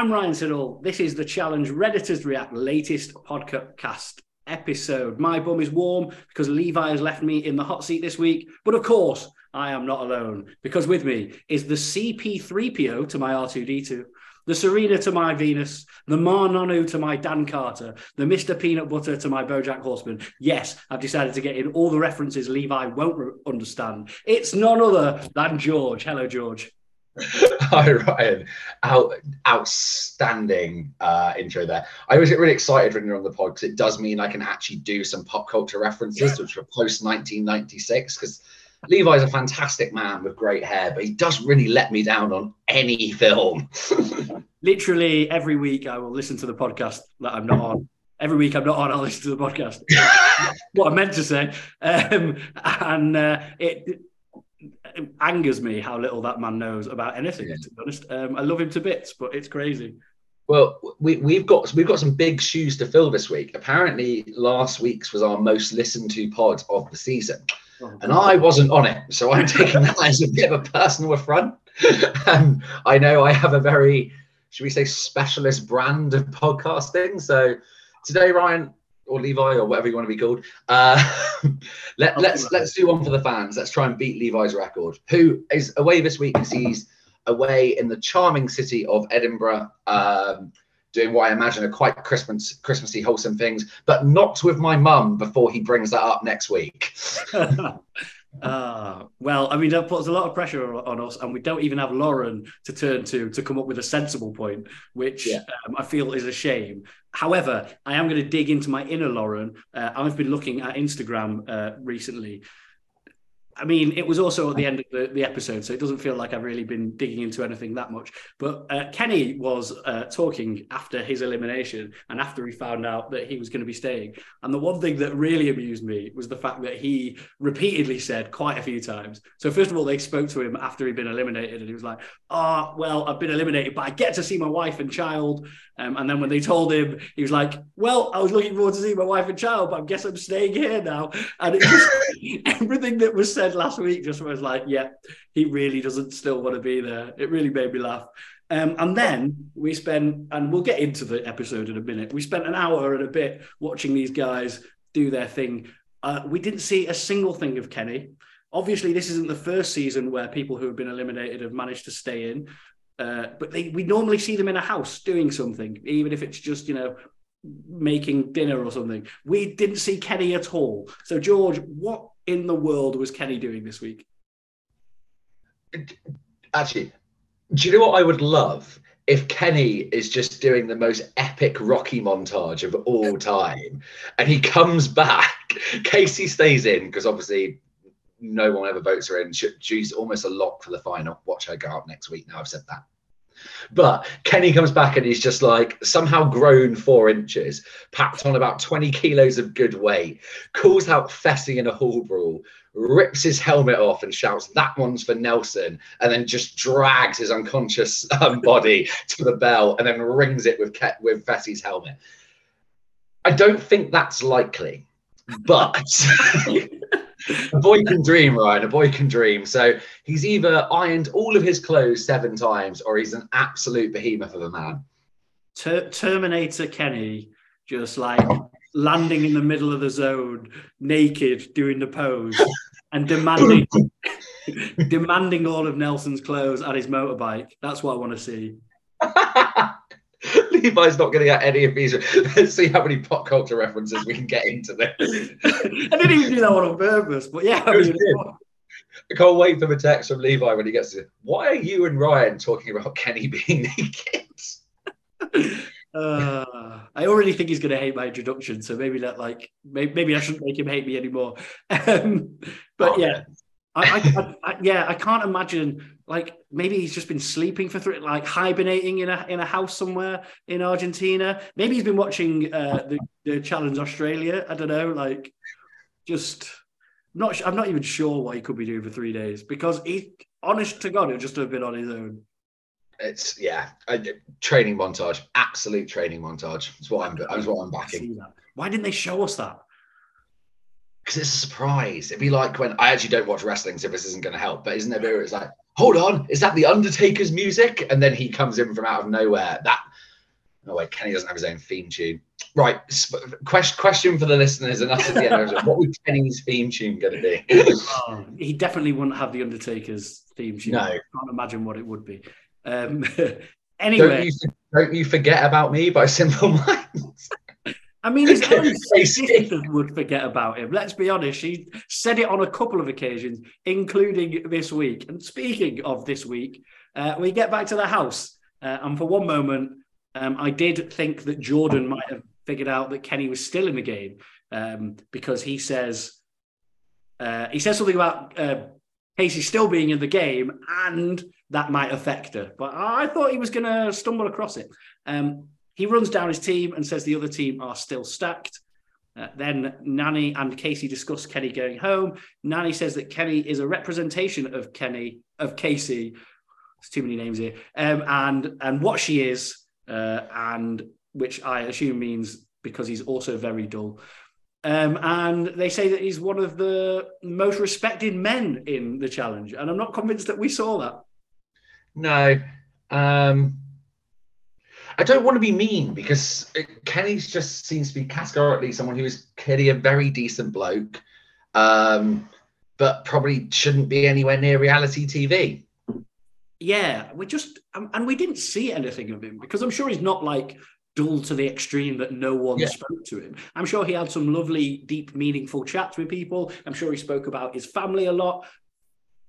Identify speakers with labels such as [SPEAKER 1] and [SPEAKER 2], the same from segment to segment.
[SPEAKER 1] I'm Ryan Siddle. This is the Challenge Redditors React latest podcast episode. My bum is warm because Levi has left me in the hot seat this week. But of course, I am not alone because with me is the CP3PO to my R2D2, the Serena to my Venus, the Ma'a Nonu to my Dan Carter, the Mr. Peanut Butter to my Bojack Horseman. Yes, I've decided to get in all the references Levi won't re- understand. It's none other than George. Hello, George.
[SPEAKER 2] Hi Ryan, Out, outstanding uh, intro there. I always get really excited when you're on the pod because it does mean I can actually do some pop culture references, which were post 1996. Because Levi's a fantastic man with great hair, but he does really let me down on any film.
[SPEAKER 1] Literally every week, I will listen to the podcast that I'm not on. Every week I'm not on, I'll listen to the podcast. what I meant to say, um, and uh, it angers me how little that man knows about anything. Yeah. To be honest, um, I love him to bits, but it's crazy.
[SPEAKER 2] Well, we, we've got we've got some big shoes to fill this week. Apparently, last week's was our most listened to pod of the season, oh, and I wasn't on it, so I'm taking that as a bit of a personal affront. and I know I have a very, should we say, specialist brand of podcasting. So today, Ryan, or Levi or whatever you want to be called. Uh, let, let's let's do one for the fans. Let's try and beat Levi's record. Who is away this week? Because he's away in the charming city of Edinburgh, um, doing what I imagine are quite Christmas Christmassy wholesome things, but not with my mum before he brings that up next week.
[SPEAKER 1] Uh, well, I mean, that puts a lot of pressure on us, and we don't even have Lauren to turn to to come up with a sensible point, which yeah. um, I feel is a shame. However, I am going to dig into my inner Lauren. Uh, I've been looking at Instagram uh, recently, I mean, it was also at the end of the, the episode, so it doesn't feel like I've really been digging into anything that much. But uh, Kenny was uh, talking after his elimination and after he found out that he was going to be staying. And the one thing that really amused me was the fact that he repeatedly said quite a few times. So, first of all, they spoke to him after he'd been eliminated, and he was like, Oh, well, I've been eliminated, but I get to see my wife and child. Um, and then when they told him, he was like, Well, I was looking forward to see my wife and child, but I guess I'm staying here now. And it just, everything that was said last week just was like, Yeah, he really doesn't still want to be there. It really made me laugh. Um, and then we spent, and we'll get into the episode in a minute. We spent an hour and a bit watching these guys do their thing. Uh, we didn't see a single thing of Kenny. Obviously, this isn't the first season where people who have been eliminated have managed to stay in. Uh, but they, we normally see them in a house doing something, even if it's just you know making dinner or something. We didn't see Kenny at all. So George, what in the world was Kenny doing this week?
[SPEAKER 2] Actually, do you know what I would love? If Kenny is just doing the most epic Rocky montage of all time and he comes back, Kaycee stays in because obviously no one ever votes her in. she's almost a lock for the final. Watch her go up next week. Now I've said that. But Kenny comes back and he's just like somehow grown four inches, packed on about 20 kilos of good weight, calls out Fessy in a hall brawl, rips his helmet off and shouts, That one's for Nelson, and then just drags his unconscious um, body to the bell and then rings it with, Ke- with Fessy's helmet. I don't think that's likely, but a boy can dream, Ryan. A boy can dream. So he's either ironed all of his clothes seven times, or he's an absolute behemoth of a man.
[SPEAKER 1] Ter- Terminator Kenny, just like landing in the middle of the zone, naked, doing the pose, and demanding demanding all of Nelson's clothes and his motorbike. That's what I want to see.
[SPEAKER 2] Levi's not going to get any of these. Let's see how many pop culture references we can get into this.
[SPEAKER 1] I didn't even do that one on purpose, but yeah. I, mean,
[SPEAKER 2] I can't wait for the text from Levi when he gets to. Why are you and Ryan talking about Kenny being naked?
[SPEAKER 1] Uh, I already think he's going to hate my introduction, so maybe that like maybe, maybe I shouldn't make him hate me anymore. Um, but oh, yeah, I, I, I, yeah, I can't imagine like maybe he's just been sleeping for three, like hibernating in a in a house somewhere in Argentina. Maybe he's been watching uh, the, the Challenge Australia. I don't know, like just not. I'm not even sure what he could be doing for three days because he, honest to God, it would just have been on his own.
[SPEAKER 2] It's yeah, a, training montage, absolute training montage. That's what I'm. That's what I'm backing.
[SPEAKER 1] Why didn't they show us that?
[SPEAKER 2] Because it's a surprise. It'd be like when I actually don't watch wrestling, so this isn't going to help. But isn't there where it's like, hold on, is that the Undertaker's music? And then he comes in from out of nowhere. That Oh wait, Kenny doesn't have his own theme tune. Right. Question question for the listeners and us at the end. what would Kenny's theme tune going to be?
[SPEAKER 1] oh, he definitely wouldn't have the Undertaker's theme tune.
[SPEAKER 2] No.
[SPEAKER 1] I can't imagine what it would be. Um, anyway,
[SPEAKER 2] don't you, don't you, forget about me by Simple Minds.
[SPEAKER 1] I mean, his own sister would forget about him. Let's be honest. She said it on a couple of occasions, including this week. And speaking of this week, uh, we get back to the house. Uh, and for one moment, um, I did think that Jordan might have figured out that Kenny was still in the game um, because he says uh, he says something about uh, Kaycee still being in the game and that might affect her. But I thought he was going to stumble across it. Um, he runs down his team and says the other team are still stacked. Uh, then Nany and Kaycee discuss Kenny going home. Nany says that Kenny is a representation of Kenny of Kaycee. There's too many names here. Um, and and what she is, uh, and which I assume means because he's also very dull. Um, and they say that he's one of the most respected men in the challenge, and I'm not convinced that we saw that.
[SPEAKER 2] No, um, I don't want to be mean because Kenny just seems to be categorically someone who is clearly a very decent bloke, um, but probably shouldn't be anywhere near reality TV.
[SPEAKER 1] Yeah, we just and we didn't see anything of him because I'm sure he's not like dull to the extreme that no one yeah. spoke to him. I'm sure he had some lovely, deep, meaningful chats with people. I'm sure he spoke about his family a lot.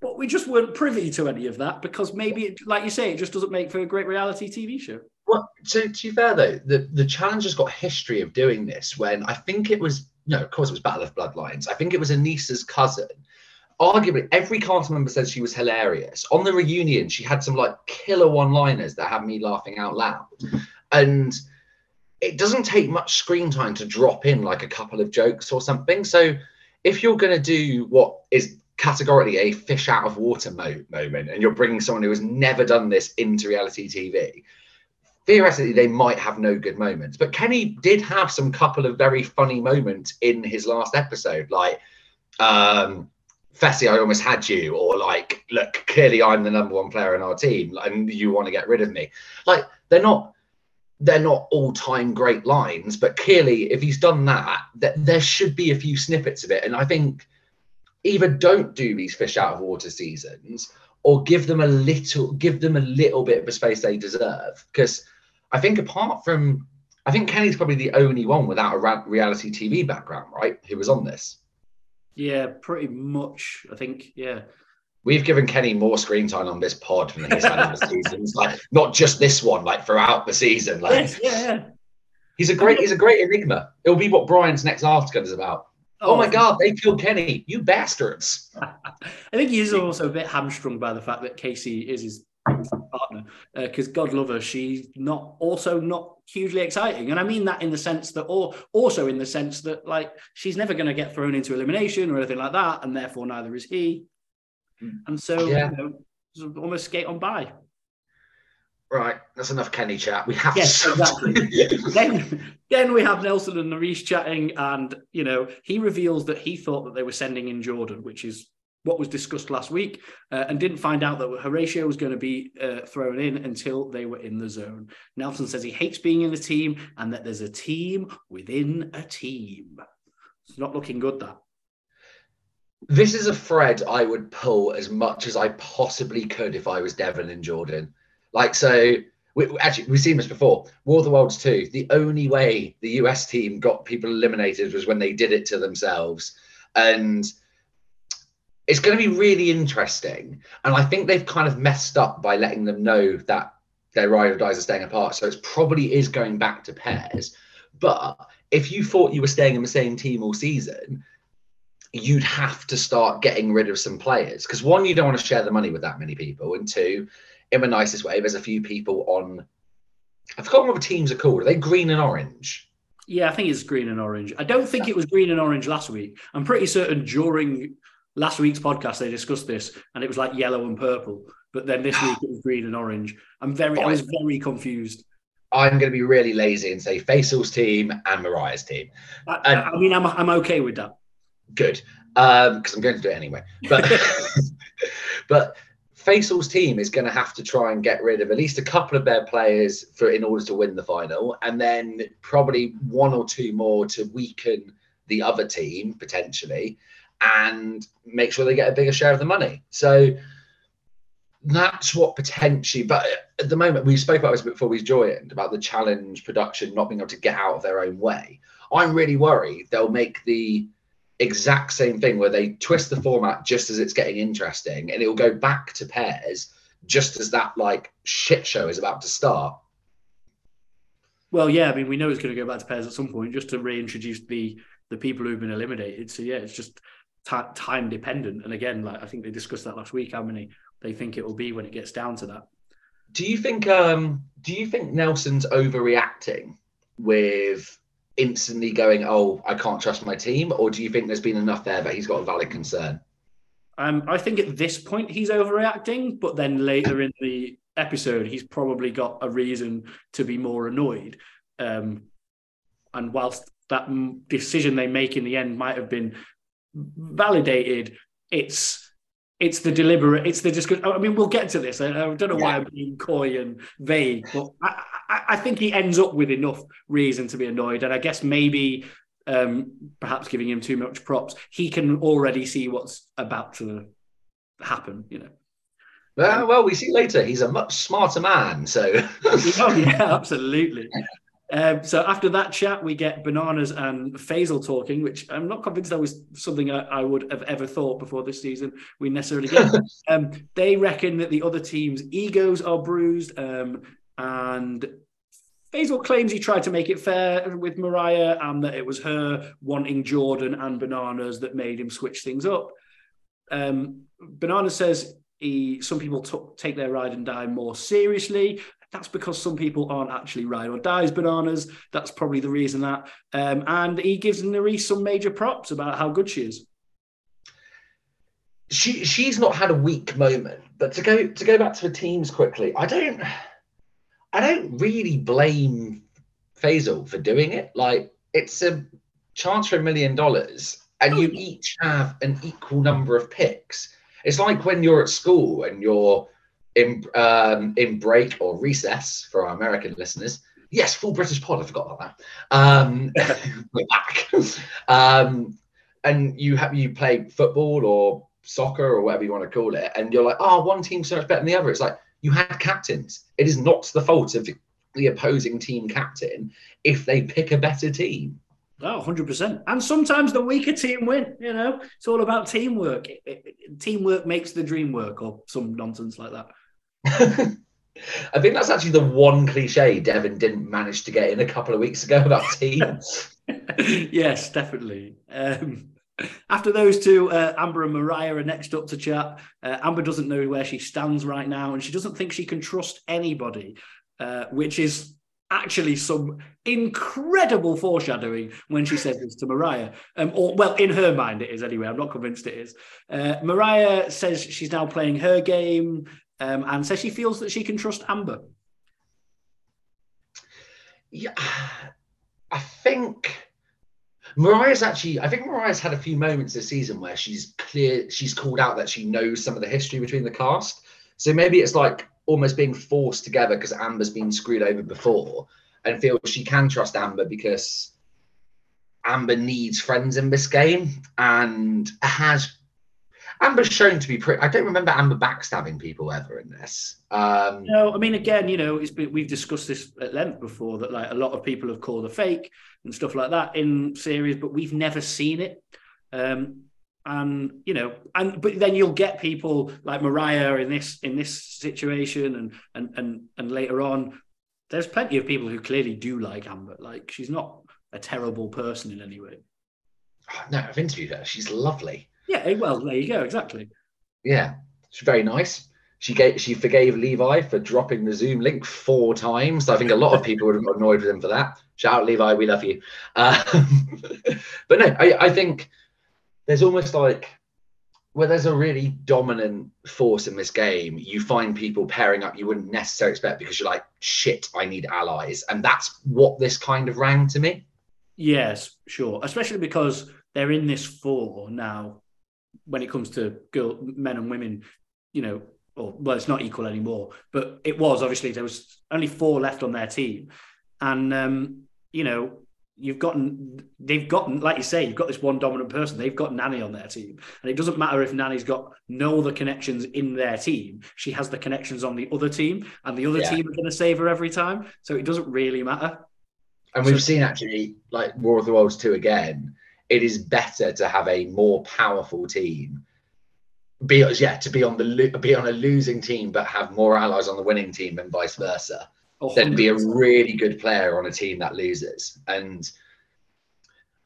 [SPEAKER 1] But we just weren't privy to any of that because maybe, it, like you say, it just doesn't make for a great reality TV show.
[SPEAKER 2] Well, to, to be fair though, the, the challenge has got history of doing this when I think it was, no, of course it was Battle of Bloodlines. I think it was Anissa's cousin. Arguably, every cast member says she was hilarious. On the reunion, she had some like killer one liners that had me laughing out loud. And it doesn't take much screen time to drop in like a couple of jokes or something. So if you're going to do what is categorically a fish out of water mo- moment and you're bringing someone who has never done this into reality TV, theoretically they might have no good moments. But Kenny did have some couple of very funny moments in his last episode, like um Fessy, I almost had you, or like, look, clearly I'm the number one player in our team, and you want to get rid of me. Like, they're not they're not all-time great lines, but clearly, if he's done that, that there should be a few snippets of it. And I think either don't do these fish out of water seasons, or give them a little, give them a little bit of the space they deserve. Because I think apart from, I think Kenny's probably the only one without a reality TV background, right? Who was on this?
[SPEAKER 1] Yeah, pretty much. I think, yeah.
[SPEAKER 2] We've given Kenny more screen time on this pod than he's had in the seasons. Like not just this one, like throughout the season. Like
[SPEAKER 1] yes, yeah,
[SPEAKER 2] he's a great he's a great enigma. It'll be what Brian's next article is about. Oh, oh my god, they killed Kenny, you bastards.
[SPEAKER 1] I think he is also a bit hamstrung by the fact that Kaycee is his partner. Because uh, God love her, she's not also not hugely exciting. And I mean that in the sense that or also in the sense that like she's never gonna get thrown into elimination or anything like that, and therefore neither is he. And so, yeah. you know, almost skate on by.
[SPEAKER 2] Right, that's enough Kenny chat. We have
[SPEAKER 1] yes, exactly. then, then we have Nelson and Nurys chatting, and you know he reveals that he thought that they were sending in Jordan, which is what was discussed last week, uh, and didn't find out that Horacio was going to be uh, thrown in until they were in the zone. Nelson says he hates being in the team, and that there's a team within a team. It's not looking good. That
[SPEAKER 2] this is a thread I would pull as much as I possibly could if I was Devin and Jordan. Like, so we, actually, we've seen this before. War of the Worlds 2, the only way the US team got people eliminated was when they did it to themselves. And it's going to be really interesting. And I think they've kind of messed up by letting them know that their ride or dies are staying apart. So it probably is going back to pairs. But if you thought you were staying in the same team all season, you'd have to start getting rid of some players because one, you don't want to share the money with that many people, and two, in the nicest way, there's a few people on. I've forgotten what the teams are called. Are they green and orange?
[SPEAKER 1] Yeah, I think it's green and orange. I don't think it was green and orange last week. I'm pretty certain during last week's podcast they discussed this, and it was like yellow and purple. But then this week it was green and orange. I'm very, I was very confused.
[SPEAKER 2] I'm going to be really lazy and say Faisal's team and Mariah's team.
[SPEAKER 1] I, I mean, I'm I'm okay with that
[SPEAKER 2] good because um, I'm going to do it anyway. But but Faisal's team is going to have to try and get rid of at least a couple of their players for in order to win the final, and then probably one or two more to weaken the other team potentially, and make sure they get a bigger share of the money. So that's what potentially. But at the moment, we spoke about this before we joined about the challenge production not being able to get out of their own way. I'm really worried they'll make the exact same thing where they twist the format just as it's getting interesting and it'll go back to pairs just as that like shit show is about to start.
[SPEAKER 1] Well, yeah, I mean, we know it's going to go back to pairs at some point just to reintroduce the the people who've been eliminated. So yeah, it's just time dependent. And again, like I think they discussed that last week, how many they think it will be when it gets down to that.
[SPEAKER 2] Do you think? um Do you think Nelson's overreacting with instantly going, "Oh, I can't trust my team," or do you think there's been enough there that he's got a valid concern?
[SPEAKER 1] Um, I think at this point he's overreacting, but then later in the episode he's probably got a reason to be more annoyed. Um, and whilst that decision they make in the end might have been validated, it's it's the deliberate, it's the discussion. I mean, we'll get to this. I, I don't know yeah. why I'm being coy and vague, but I, I, I, think he ends up with enough reason to be annoyed. And I guess maybe, um, perhaps giving him too much props, he can already see what's about to happen, you know.
[SPEAKER 2] Well, well, we see later. He's a much smarter man. So,
[SPEAKER 1] oh, yeah, absolutely. Um, so after that chat, we get Bananas and Faisal talking, which I'm not convinced that was something I, I would have ever thought before this season. We necessarily get. um, they reckon that the other team's egos are bruised, um, and Faisal claims he tried to make it fair with Mariah, and that it was her wanting Jordan and Bananas that made him switch things up. Um, Bananas says he, some people t- take their ride and die more seriously, that's because some people aren't actually ride or dies bananas. That's probably the reason that. Um, and he gives Nurys some major props about how good she is.
[SPEAKER 2] She she's not had a weak moment, but to go to go back to the teams quickly, I don't I don't really blame Faisal for doing it. Like it's a chance for a million dollars, and you each have an equal number of picks. It's like when you're at school and you're in um, in break or recess for our American listeners. Yes, full British pod. I forgot about that. Um, we're back. um, and you have you play football or soccer or whatever you want to call it, and you're like, oh, one team's so much better than the other. It's like you had captains. It is not the fault of the opposing team captain if they pick a better team.
[SPEAKER 1] Oh, 100%. And sometimes the weaker team win, you know, it's all about teamwork. It, it, teamwork makes the dream work or some nonsense like that.
[SPEAKER 2] I think that's actually the one cliche Devin didn't manage to get in a couple of weeks ago about teams.
[SPEAKER 1] yes, definitely. Um, after those two, uh, Amber and Mariah are next up to chat. Uh, Amber doesn't know where she stands right now, and she doesn't think she can trust anybody, uh, which is actually some incredible foreshadowing when she says this to Mariah. Um, or, well, in her mind, it is anyway. I'm not convinced it is. Uh, Mariah says she's now playing her game um, and says she feels that she can trust Amber.
[SPEAKER 2] Yeah, I think Mariah's actually. I think Mariah's had a few moments this season where she's clear. She's called out that she knows some of the history between the cast. So maybe it's like almost being forced together because Amber's been screwed over before, and feels she can trust Amber because Amber needs friends in this game and has Amber's shown to be pretty. I don't remember Amber backstabbing people ever in this. Um,
[SPEAKER 1] no, I mean, again, you know, it's been, we've discussed this at length before that like a lot of people have called a fake and stuff like that in series, but we've never seen it. Um, and you know, and but then you'll get people like Mariah in this in this situation, and and and and later on, there's plenty of people who clearly do like Amber. Like she's not a terrible person in any way.
[SPEAKER 2] No, I've interviewed her. She's lovely.
[SPEAKER 1] Yeah, eh, well, there you go. Exactly.
[SPEAKER 2] Yeah, she's very nice. She gave she forgave Levi for dropping the Zoom link four times. I think a lot of people would have got annoyed with him for that. Shout out Levi, we love you. Um, but no, I, I think there's almost like where there's a really dominant force in this game, you find people pairing up you wouldn't necessarily expect because you're like, shit, I need allies. And that's what this kind of rang to me.
[SPEAKER 1] Yes, sure. Especially because they're in this four now when it comes to girl, men and women, you know, or well, it's not equal anymore, but it was obviously there was only four left on their team, and um, you know you've gotten they've gotten like you say you've got this one dominant person they've got Nany on their team. And it doesn't matter if Nany's got no other connections in their team she has the connections on the other team and the other yeah. team are going to save her every time. So it doesn't really matter.
[SPEAKER 2] And we've seen actually like War of the Worlds 2 again it is better to have a more powerful team be yeah to be on the be on a losing team but have more allies on the winning team and vice versa. Oh, than be a really good player on a team that loses. And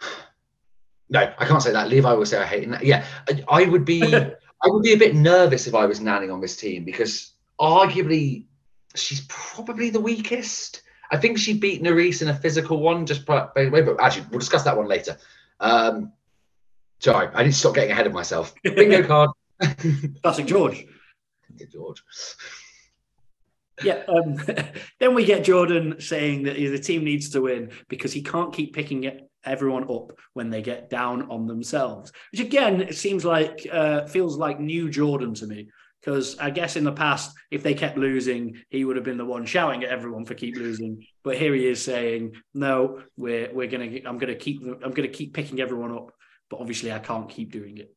[SPEAKER 2] no i can't say that. Levi will say i hate yeah i would be i would be a bit nervous if i was nanning on this team because arguably she's probably the weakest. I think she beat Nurys in a physical one just by the way but actually we'll discuss that one later um sorry i need to stop getting ahead of myself bingo card
[SPEAKER 1] Classic George.
[SPEAKER 2] George.
[SPEAKER 1] Yeah. Um, then we get Jordan saying that the team needs to win because he can't keep picking everyone up when they get down on themselves. Which again, it seems like uh, feels like new Jordan to me. Because I guess in the past, if they kept losing, he would have been the one shouting at everyone for keep losing. But here he is saying, "No, we're we're gonna. I'm gonna keep. I'm gonna keep picking everyone up. But obviously, I can't keep doing it."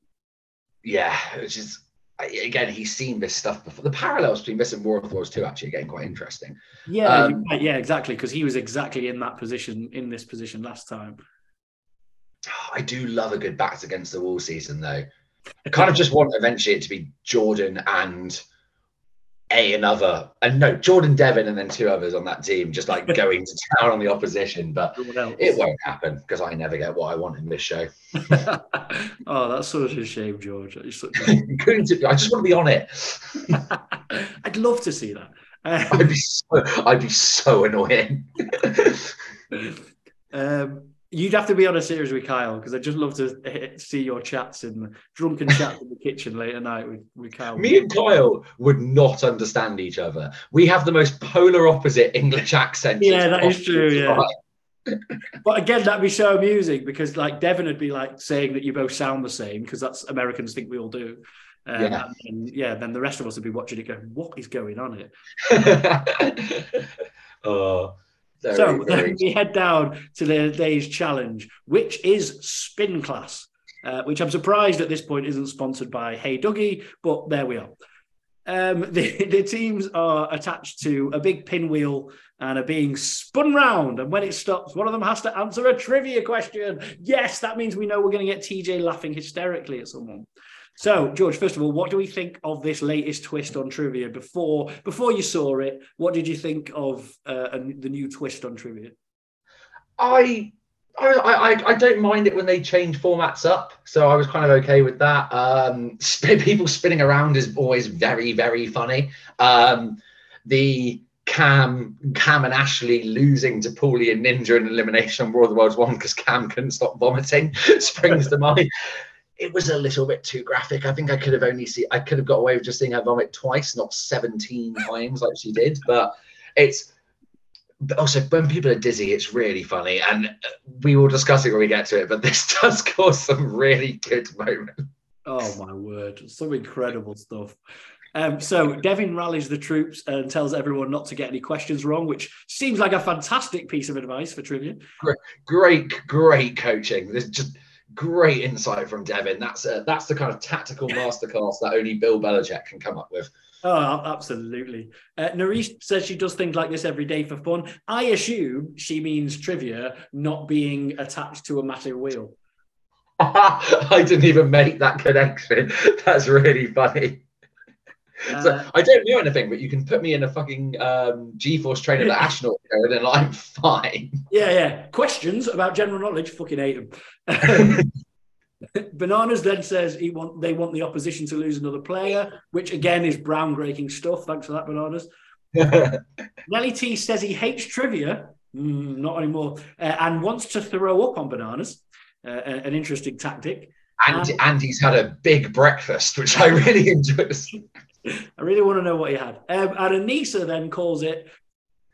[SPEAKER 2] yeah, which is again he's seen this stuff before. The parallels between this and War of Worlds 2 actually getting quite interesting.
[SPEAKER 1] Yeah, um, yeah, exactly, because he was exactly in that position in this position last time.
[SPEAKER 2] I do love a good backs against the wall season though. I kind of just want eventually it to be Jordan and a another and no Jordan Devin and then two others on that team just like going to town on the opposition but it won't happen because I never get what I want in this show.
[SPEAKER 1] Oh that's such a shame George. I just
[SPEAKER 2] want to be on it.
[SPEAKER 1] I'd love to see that.
[SPEAKER 2] Um, I'd be so I'd be so annoying.
[SPEAKER 1] Um You'd have to be on a series with Kyle because I'd just love to see your chats in drunken chats in the kitchen late at night with, with Kyle.
[SPEAKER 2] Me and Kyle would not understand each other. We have the most polar opposite English accents.
[SPEAKER 1] Yeah, that is true. Yeah. but again, that'd be so amusing because like Devin would be like saying that you both sound the same because that's Americans think we all do. Um, yeah. And, yeah, then the rest of us would be watching it going, what is going on
[SPEAKER 2] here? oh.
[SPEAKER 1] Very, so very... we head down to the day's challenge, which is spin class, uh, which I'm surprised at this point isn't sponsored by Hey Dougie, but there we are. Um, the, the, teams are attached to a big pinwheel and are being spun round. And when it stops, one of them has to answer a trivia question. Yes, that means we know we're going to get TJ laughing hysterically at someone. So, George, first of all, what do we think of this latest twist on trivia? Before before you saw it, what did you think of uh, the new twist on trivia?
[SPEAKER 2] I, I I don't mind it when they change formats up, so I was kind of okay with that. Um, people spinning around is always very very funny. Um, the Cam, Cam and Ashley losing to Paulie and Ninja in elimination on War of the Worlds one because Cam couldn't stop vomiting springs to mind it was a little bit too graphic. I think I could have only see I could have got away with just seeing her vomit twice, not 17 times like she did. But it's also when people are dizzy, it's really funny. And we will discuss it when we get to it, but this does cause some really good moments.
[SPEAKER 1] Oh my word, some incredible stuff. Um, so Devin rallies the troops and tells everyone not to get any questions wrong, which seems like a fantastic piece of advice for trivia.
[SPEAKER 2] Great, great, great coaching. There's just great insight from Devin. That's a, that's the kind of tactical masterclass that only Bill Belichick can come up with.
[SPEAKER 1] Oh, absolutely. Uh, Nurys says she does things like this every day for fun. I assume she means trivia, not being attached to a massive wheel.
[SPEAKER 2] I didn't even make that connection. That's really funny. Uh, so I don't know anything, but you can put me in a fucking um, G-force trainer that astronaut and then I'm fine.
[SPEAKER 1] Yeah, yeah. Questions about general knowledge, fucking hate them. Bananas then says he want they want the opposition to lose another player, which again is groundbreaking stuff. Thanks for that, Bananas. Nelly T says he hates trivia, mm, not anymore, uh, and wants to throw up on Bananas. Uh, an interesting tactic.
[SPEAKER 2] And, and he's had a big breakfast, which I really enjoyed.
[SPEAKER 1] I really want to know what he had. Um, and Anissa then calls it,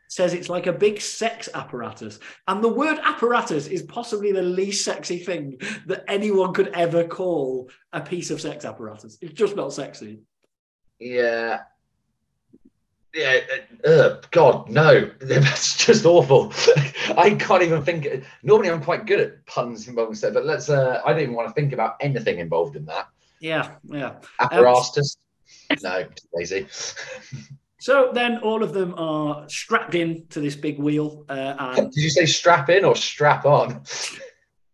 [SPEAKER 1] says it's like a big sex apparatus. And the word apparatus is possibly the least sexy thing that anyone could ever call a piece of sex apparatus. It's just not sexy.
[SPEAKER 2] Yeah. yeah, uh, God, no, that's just awful. I can't even think. Normally, I'm quite good at puns involving stuff, but let's. Uh, I don't even want to think about anything involved in that.
[SPEAKER 1] Yeah, yeah.
[SPEAKER 2] Apparatus? Um, no, lazy.
[SPEAKER 1] So then all of them are strapped in to this big wheel. Uh, and
[SPEAKER 2] Did you say strap in or strap on?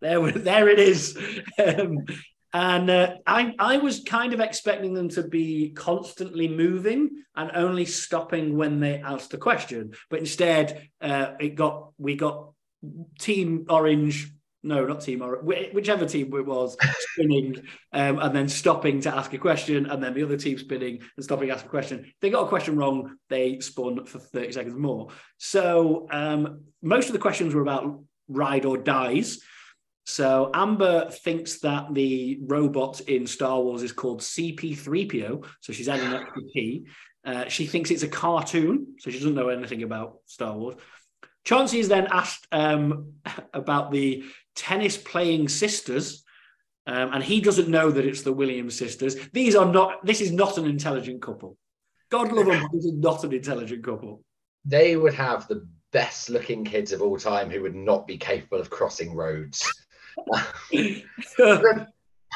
[SPEAKER 1] there, there it is. Um, and uh, I, I was kind of expecting them to be constantly moving and only stopping when they asked the question. But instead, uh, it got we got Team Orange no, not Team Orange, whichever team it was, spinning um, and then stopping to ask a question, and then the other team spinning and stopping to ask a question. If they got a question wrong, they spun for 30 seconds more. So um, most of the questions were about ride or dies. So Amber thinks that the robot in Star Wars is called CP3PO. So she's adding an extra P. Uh, she thinks it's a cartoon, so she doesn't know anything about Star Wars. Chauncey is then asked um, about the tennis playing sisters. Um, and he doesn't know that it's the Williams sisters. These are not, this is not an intelligent couple. God love them, this is not an intelligent couple.
[SPEAKER 2] They would have the best looking kids of all time who would not be capable of crossing roads.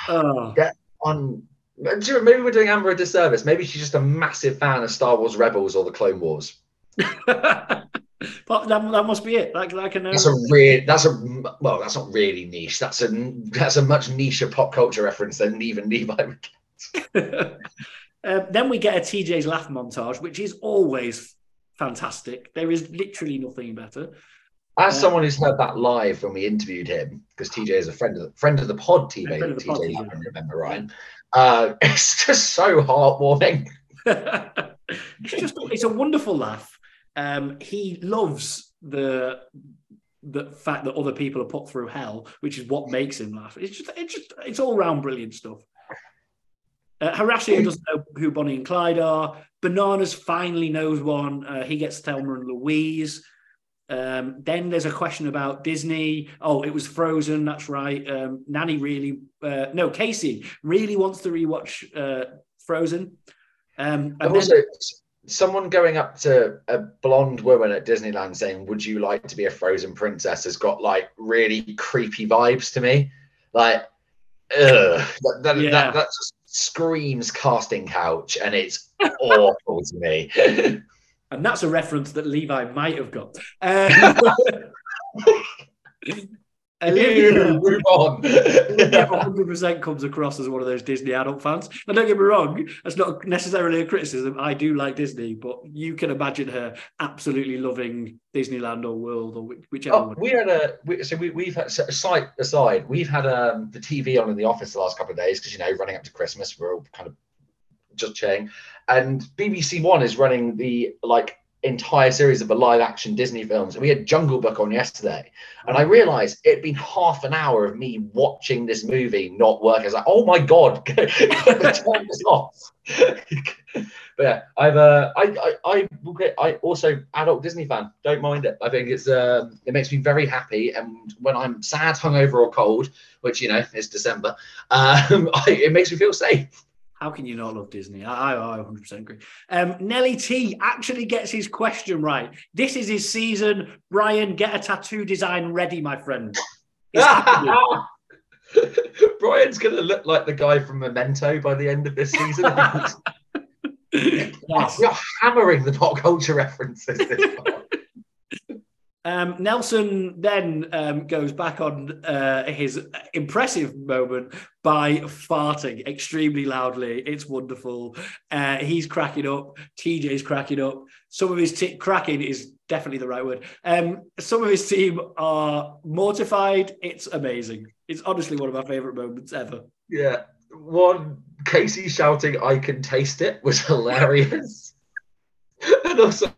[SPEAKER 2] oh. Get on. Maybe we're doing Amber a disservice. Maybe she's just a massive fan of Star Wars Rebels or the Clone Wars.
[SPEAKER 1] But that, that must be it. Like, like a
[SPEAKER 2] that's a real. That's a well. That's not really niche. That's a that's a much niche pop culture reference than even Levi would
[SPEAKER 1] get. uh, then we get a TJ's laugh montage, which is always fantastic. There is literally nothing better.
[SPEAKER 2] As uh, someone who's heard that live when we interviewed him, because TJ is a friend of the friend of the pod, TJ, TJ, I remember Ryan. Uh, it's just so heartwarming.
[SPEAKER 1] it's just it's a wonderful laugh. Um, he loves the the fact that other people are put through hell, which is what makes him laugh. It's just it's just it's all round brilliant stuff. Uh, Horacio doesn't know who Bonnie and Clyde are. Bananas finally knows one. Uh, he gets Thelma and Louise. Um, then there's a question about Disney. Oh, it was Frozen. That's right. Um, Nany really, uh, no, Kaycee really wants to rewatch uh, Frozen. Um, and
[SPEAKER 2] also, then, someone going up to a blonde woman at Disneyland saying, "Would you like to be a frozen princess?" has got like really creepy vibes to me. Like, ugh, that, that, yeah. that, that just screams casting couch, and it's awful to me.
[SPEAKER 1] and that's a reference that Levi might have got. Um,
[SPEAKER 2] Olivia, move on.
[SPEAKER 1] 100% comes across as one of those Disney adult fans. And don't get me wrong, that's not necessarily a criticism. I do like Disney, but you can imagine her absolutely loving Disneyland or World or whichever. Oh,
[SPEAKER 2] we had a we, so we, we've had site aside, we've had um, the TV on in the office the last couple of days because you know running up to Christmas, we're all kind of just chatting, and BBC One is running the like entire series of the live action Disney films. And we had Jungle Book on yesterday. And I realized it'd been half an hour of me watching this movie not work. I was like, oh my God, turn this off. but yeah, I've uh, I, I I I also adult Disney fan. Don't mind it. I think it's uh, it makes me very happy. And when I'm sad, hungover, or cold, which you know is December, um, I, it makes me feel safe.
[SPEAKER 1] How can you not love Disney? I, I, I 100% agree. Um, Nelly T actually gets his question right. This is his season. Brian, get a tattoo design ready, my friend.
[SPEAKER 2] Brian's going to look like the guy from Memento by the end of this season. yes. You're hammering the pop culture references
[SPEAKER 1] Um, Nelson then um, goes back on uh, his impressive moment by farting extremely loudly. It's wonderful. Uh, he's cracking up. TJ's cracking up. Some of his t- cracking is definitely the right word. Um, some of his team are mortified. It's amazing. It's honestly one of my favorite moments ever.
[SPEAKER 2] Yeah. One Kaycee shouting, I can taste it was hilarious. and also,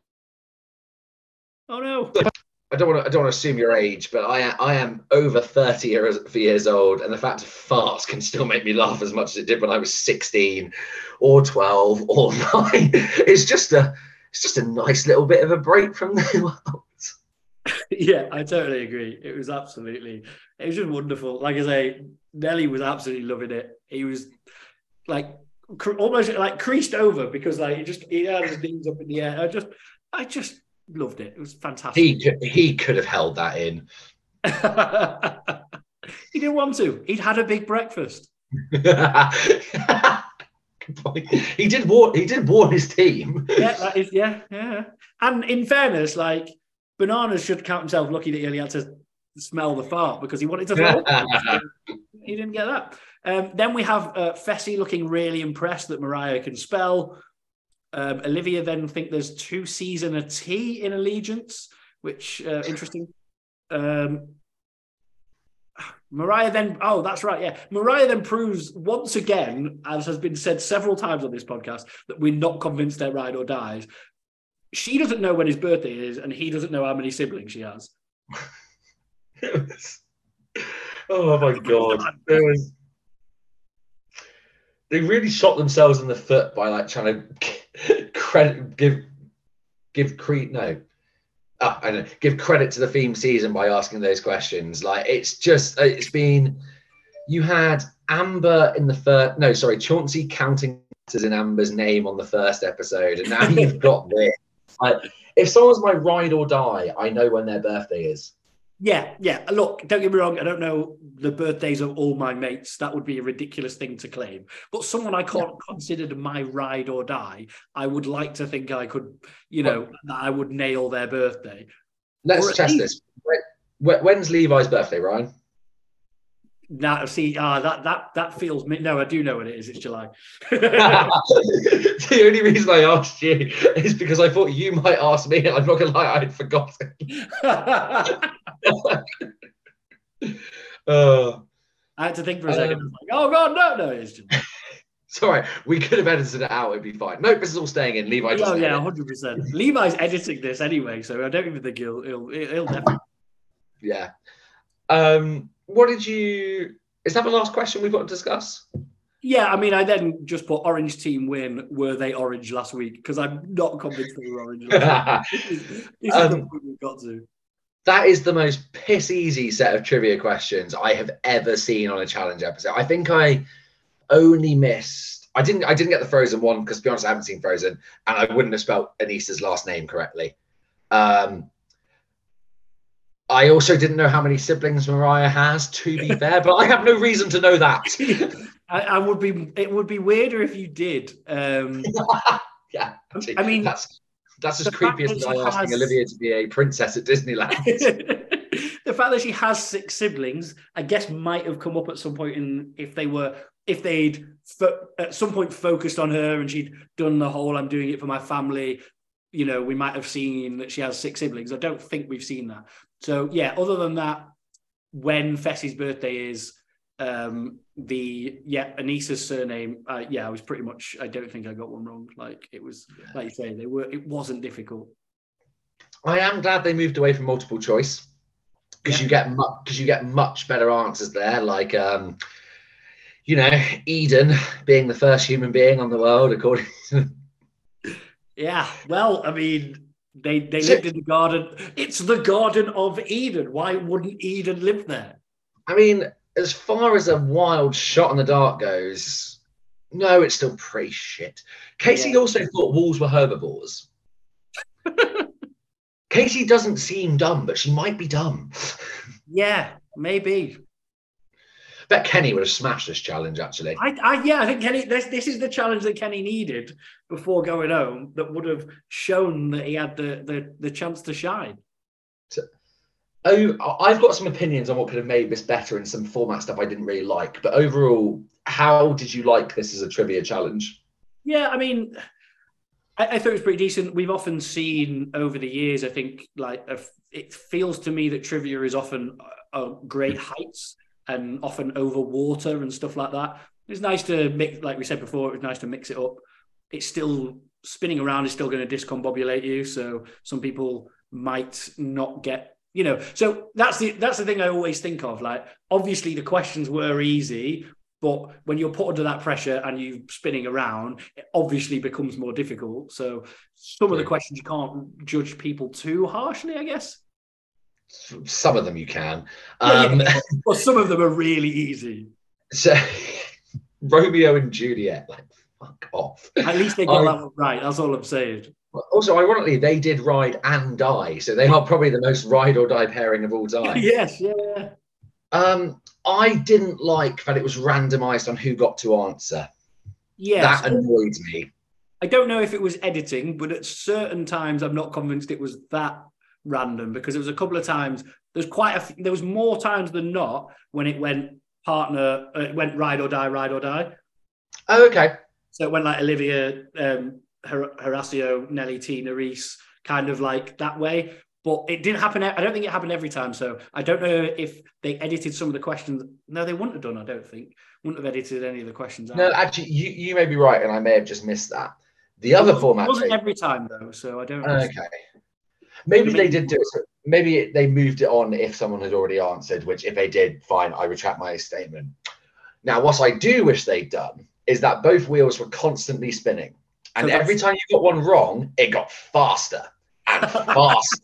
[SPEAKER 1] oh no.
[SPEAKER 2] I don't want to. I don't want to assume your age, but I I am over thirty years, years old, and the fact of farts can still make me laugh as much as it did when I was sixteen, or twelve, or nine. It's just a it's just a nice little bit of a break from the world.
[SPEAKER 1] Yeah, I totally agree. It was absolutely, it was just wonderful. Like I say, Nelly was absolutely loving it. He was like almost like creased over because like he just he had his knees up in the air. I just I just loved it. It was fantastic.
[SPEAKER 2] He could, he could have held that in.
[SPEAKER 1] he didn't want to. He'd had a big breakfast.
[SPEAKER 2] he did warn he did warn his team.
[SPEAKER 1] Yeah, that is yeah, yeah. And in fairness, like Bananas should count himself lucky that he only had to smell the fart because he wanted to throw. he didn't get that. Um, then we have uh, Fessy looking really impressed that Mariah can spell. Um, Olivia then think there's two C's and a T in Allegiance, which uh, interesting. Um, Mariah then, oh, that's right, yeah. Mariah then proves once again, as has been said several times on this podcast, that we're not convinced they're ride or dies. She doesn't know when his birthday is, and he doesn't know how many siblings she has.
[SPEAKER 2] oh my god! Was... They really shot themselves in the foot by like trying to credit, give, give credit. No, oh, give credit to the theme season by asking those questions. Like it's just, uh, it's been. You had Amber in the first. No, sorry, Chauncey counting letters in Amber's name on the first episode, and now you've got this. Like, if someone's my ride or die, I know when their birthday is.
[SPEAKER 1] Yeah, yeah. Look, don't get me wrong. I don't know the birthdays of all my mates. That would be a ridiculous thing to claim. But someone I can't yeah. considered my ride or die, I would like to think I could, you know, well, that I would nail their birthday.
[SPEAKER 2] Let's test least, this. When's Levi's birthday, Ryan?
[SPEAKER 1] Now, see, ah, that that that feels me. No, I do know what it is. It's July.
[SPEAKER 2] the only reason I asked you is because I thought you might ask me, and I'm not gonna lie, I'd forgotten.
[SPEAKER 1] uh, I had to think for a second. Um, like, oh god, no, no, it's
[SPEAKER 2] July. Sorry, we could have edited it out. It'd be fine. Nope, this is all staying in. Levi.
[SPEAKER 1] Oh yeah, hundred percent. Levi's editing this anyway, so I don't even think he'll he'll he'll definitely.
[SPEAKER 2] Yeah. Um what did you? Is that the last question we've got to discuss?
[SPEAKER 1] Yeah, I mean, I then just put orange team win. Were they orange last week? Because I'm not convinced they were orange. this is um, we've got to.
[SPEAKER 2] That is the most piss easy set of trivia questions I have ever seen on a challenge episode. I think I only missed. I didn't. I didn't get the Frozen one because, to be honest, I haven't seen Frozen, and I wouldn't have spelled Anissa's last name correctly. Um, I also didn't know how many siblings Mariah has, to be fair, but I have no reason to know that.
[SPEAKER 1] I, I, would be. It would be weirder if you did. Um,
[SPEAKER 2] yeah, I mean that's that's as creepy as I asking has... Olivia to be a princess at Disneyland.
[SPEAKER 1] the fact that she has six siblings, I guess, might have come up at some point in if they were if they'd fo- at some point focused on her and she'd done the whole "I'm doing it for my family." You know, we might have seen that she has six siblings. I don't think we've seen that. So yeah, other than that, when Fessy's birthday is, um, the yeah Anissa's surname, uh, yeah, I was pretty much. I don't think I got one wrong. Like it was, yeah. like you say, they were. It wasn't difficult.
[SPEAKER 2] I am glad they moved away from multiple choice because yeah. you get because mu- you get much better answers there. Like, um, you know, Eden being the first human being on the world, according to.
[SPEAKER 1] Yeah, well, I mean, they they lived in the garden. It's the Garden of Eden. Why wouldn't Eden live there?
[SPEAKER 2] I mean, as far as a wild shot in the dark goes, no, it's still pretty shit. Kaycee yeah. also thought wolves were herbivores. Kaycee doesn't seem dumb, but she might be dumb.
[SPEAKER 1] yeah, maybe
[SPEAKER 2] bet Kenny would have smashed this challenge. Actually,
[SPEAKER 1] I, I yeah, I think Kenny. This this is the challenge that Kenny needed before going home. That would have shown that he had the the, the chance to shine.
[SPEAKER 2] So, oh, I've got some opinions on what could have made this better and some format stuff I didn't really like. But overall, how did you like this as a trivia challenge?
[SPEAKER 1] Yeah, I mean. I, I thought it was pretty decent. We've often seen over the years, I think, like a, it feels to me that trivia is often a great hmm. heights and often over water and stuff like that. It's nice to mix, like we said before, it's nice to mix it up. It's still spinning around is still going to discombobulate you. So some people might not get, you know. So that's the that's the thing I always think of. Like obviously the questions were easy, but when you're put under that pressure and you're spinning around, it obviously becomes more difficult. So some of the questions you can't judge people too harshly, I guess
[SPEAKER 2] some of them you can. Um,
[SPEAKER 1] yeah, well, some of them are really easy.
[SPEAKER 2] So, Romeo and Juliet, like fuck off.
[SPEAKER 1] At least they got I, that one right. That's all I'm saying.
[SPEAKER 2] Also, ironically, they did ride and die, so they are probably the most ride or die pairing of all time.
[SPEAKER 1] yes, yeah.
[SPEAKER 2] Um, I didn't like that it was randomized on who got to answer.
[SPEAKER 1] Yeah,
[SPEAKER 2] That annoyed me.
[SPEAKER 1] I don't know if it was editing, but at certain times I'm not convinced it was that random because it was a couple of times. There's quite a. There was more times than not when it went partner. Uh, it went ride or die, ride or die.
[SPEAKER 2] Oh, okay.
[SPEAKER 1] So it went like Olivia, um, Her- Horacio, Nelly, T, Reese, kind of like that way. But it didn't happen. I don't think it happened every time. So I don't know if they edited some of the questions. No, they wouldn't have done. I don't think. Wouldn't have edited any of the questions.
[SPEAKER 2] No, actually, you, you may be right, and I may have just missed that. The other format
[SPEAKER 1] wasn't every time though, so I don't.
[SPEAKER 2] Okay. Maybe they did do it. Maybe they moved it on if someone had already answered. Which, if they did, fine. I retract my statement. Now, what I do wish they'd done is that both wheels were constantly spinning, and every time you got one wrong, it got faster and faster.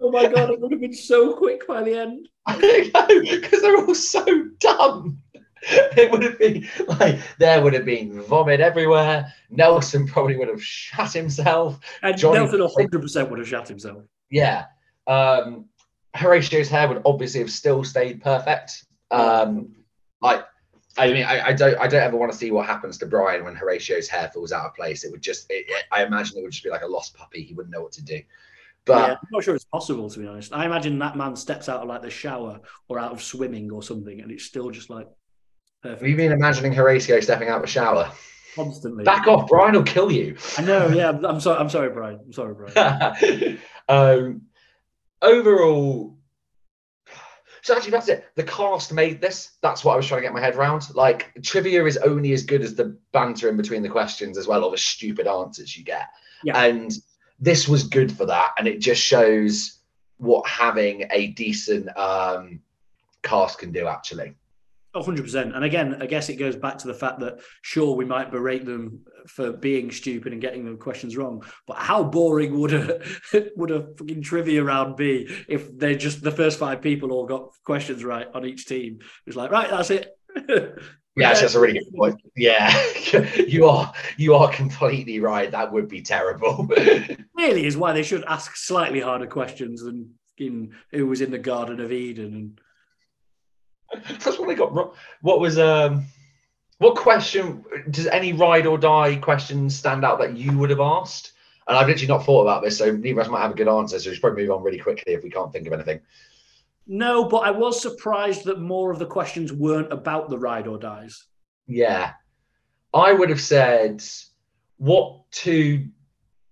[SPEAKER 1] oh my god! It would have been so quick by the end.
[SPEAKER 2] I know because they're all so dumb. it would have been like there would have been vomit everywhere. Nelson probably would have shot himself.
[SPEAKER 1] And Johnny, Nelson 100 percent would have shot himself.
[SPEAKER 2] Yeah. Um, Horacio's hair would obviously have still stayed perfect. Um, I, I mean, I, I, don't, I don't ever want to see what happens to Brian when Horacio's hair falls out of place. It would just, it, it, I imagine it would just be like a lost puppy. He wouldn't know what to do. But yeah,
[SPEAKER 1] I'm not sure it's possible to be honest. I imagine that man steps out of like the shower or out of swimming or something, and it's still just like
[SPEAKER 2] Perfect. Have you been imagining Horacio stepping out of the shower?
[SPEAKER 1] Constantly.
[SPEAKER 2] Back off, Brian will kill you.
[SPEAKER 1] I know, yeah. I'm sorry, I'm sorry, Brian. I'm sorry, Brian.
[SPEAKER 2] um, overall, so actually, that's it. The cast made this. That's what I was trying to get my head around. Like trivia is only as good as the banter in between the questions, as well, or the stupid answers you get. Yeah. And this was good for that, and it just shows what having a decent um, cast can do. Actually,
[SPEAKER 1] 100%. And again, I guess it goes back to the fact that, sure, we might berate them for being stupid and getting the questions wrong, but how boring would a would a fucking trivia round be if they just the first five people all got questions right on each team? It's like, right, that's it.
[SPEAKER 2] Yeah, that's a really good point. Yeah, you are you are completely right. That would be terrible.
[SPEAKER 1] really is why they should ask slightly harder questions than in who was in the Garden of Eden and
[SPEAKER 2] That's what they got wrong. What was um what question does any ride or die question stand out that you would have asked? And I've literally not thought about this, so neither of us might have a good answer. So we should probably move on really quickly if we can't think of anything.
[SPEAKER 1] No, but I was surprised that more of the questions weren't about the ride or dies.
[SPEAKER 2] Yeah. I would have said, what two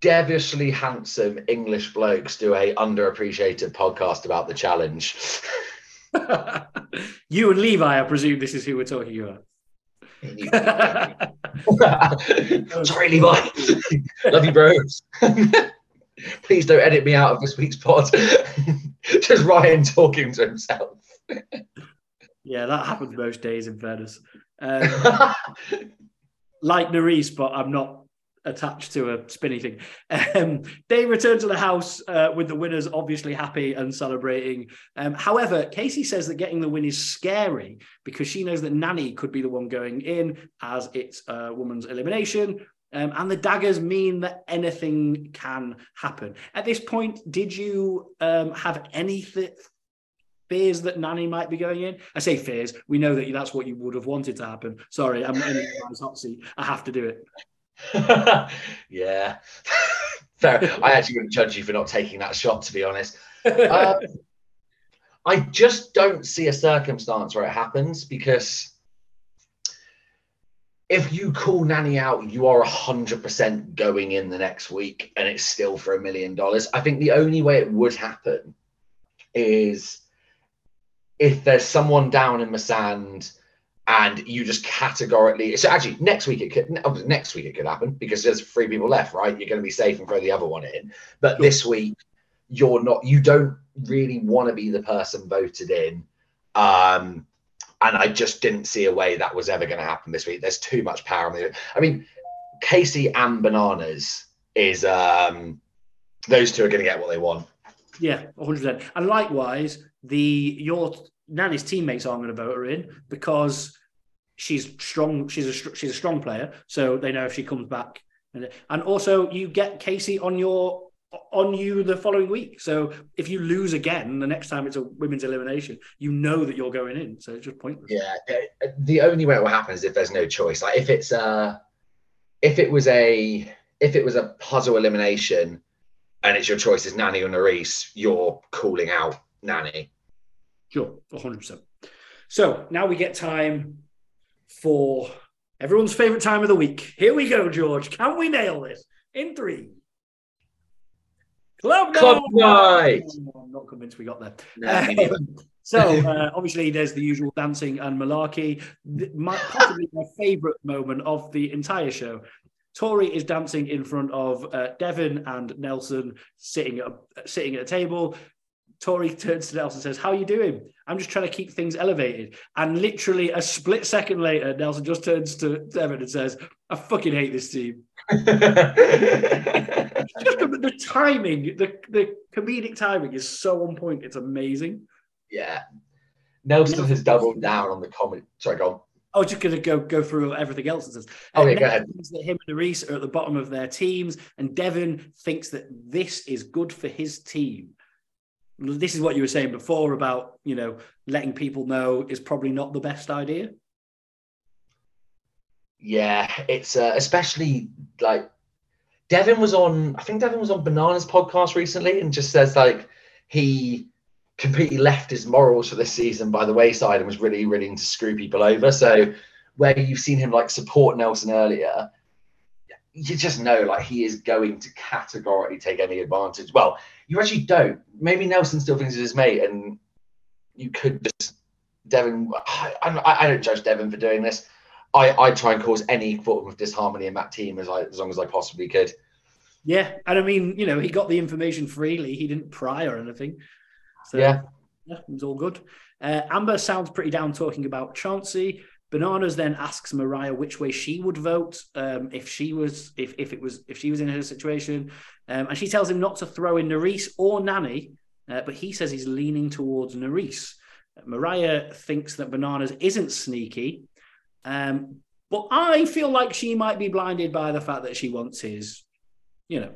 [SPEAKER 2] devilishly handsome English blokes do a underappreciated podcast about the challenge?
[SPEAKER 1] you and Levi, I presume this is who we're talking about.
[SPEAKER 2] Sorry, Levi. Love you, bros. Please don't edit me out of this week's pod. Just Ryan talking to himself.
[SPEAKER 1] yeah, that happens most days in fairness. Um, like Nurys, but I'm not attached to a spinny thing. Um, they return to the house uh, with the winners obviously happy and celebrating. Um, however, Kaycee says that getting the win is scary because she knows that Nany could be the one going in as it's a woman's elimination. Um, and the daggers mean that anything can happen. At this point, did you um, have any fears that Nany might be going in? I say fears. We know that that's what you would have wanted to happen. Sorry, I'm in the hot seat. I have to do it.
[SPEAKER 2] yeah. Fair. I actually wouldn't judge you for not taking that shot, to be honest. Um, I just don't see a circumstance where it happens because if you call Nany out, you are 100% going in the next week and it's still for a million dollars. I think the only way it would happen is if there's someone down in the sand and you just categorically so actually next week it could next week it could happen because there's three people left right? You're going to be safe and throw the other one in. But this week you're not you don't really want to be the person voted in um and i just didn't see a way that was ever going to happen this week. There's too much power the i mean Kaycee and bananas is um those two are going to get what they want.
[SPEAKER 1] Yeah 100% and likewise the your Nany's teammates aren't going to vote her in because she's strong. She's a she's a strong player, so they know if she comes back. And also, you get Kaycee on your on you the following week. So if you lose again the next time it's a women's elimination, you know that you're going in. So it's just pointless.
[SPEAKER 2] Yeah, the only way it will happen is if there's no choice. Like if it's uh if it was a if it was a puzzle elimination and it's your choice is Nany or Nurys, you're calling out Nany.
[SPEAKER 1] Sure, 100%. So now we get time for everyone's favorite time of the week. Here we go, George. Can we nail this in three? Club,
[SPEAKER 2] Club night.
[SPEAKER 1] I'm not convinced we got there. No, um, so uh, obviously, there's the usual dancing and malarkey. My, possibly my favourite moment of the entire show. Tori is dancing in front of uh, Devin and Nelson sitting at a, sitting at a table. Tori turns to Nelson and says, How are you doing? I'm just trying to keep things elevated. And literally a split second later, Nelson just turns to Devin and says, I fucking hate this team. just the, the, timing, the, the comedic timing is so on point. It's amazing.
[SPEAKER 2] Yeah. Nelson has doubled down on the comment. Sorry, go on.
[SPEAKER 1] I was just going to go go through everything else. It says.
[SPEAKER 2] Oh, yeah, go ahead.
[SPEAKER 1] That him and Nurys are at the bottom of their teams, and Devin thinks that this is good for his team this is what you were saying before about you know letting people know is probably not the best idea.
[SPEAKER 2] Yeah it's uh, especially like devin was on i think devin was on bananas podcast recently and just says like he completely left his morals for this season by the wayside and was really really into screw people over. So where you've seen him like support nelson earlier you just know like he is going to categorically take any advantage. Well you actually don't. Maybe Nelson still thinks he's his mate, and you could just Devin. I, I, I don't judge Devin for doing this. I, I try and cause any form of disharmony in that team as I as long as I possibly could.
[SPEAKER 1] Yeah, and I mean, you know, he got the information freely. He didn't pry or anything.
[SPEAKER 2] So, yeah,
[SPEAKER 1] yeah, it was all good. Uh, Amber sounds pretty down talking about Chauncey. Bananas then asks Mariah which way she would vote um, if she was if if it was if she was in her situation, um, and she tells him not to throw in Nurys or Nany, uh, but he says he's leaning towards Nurys. Mariah thinks that Bananas isn't sneaky, um, but I feel like she might be blinded by the fact that she wants his, you know.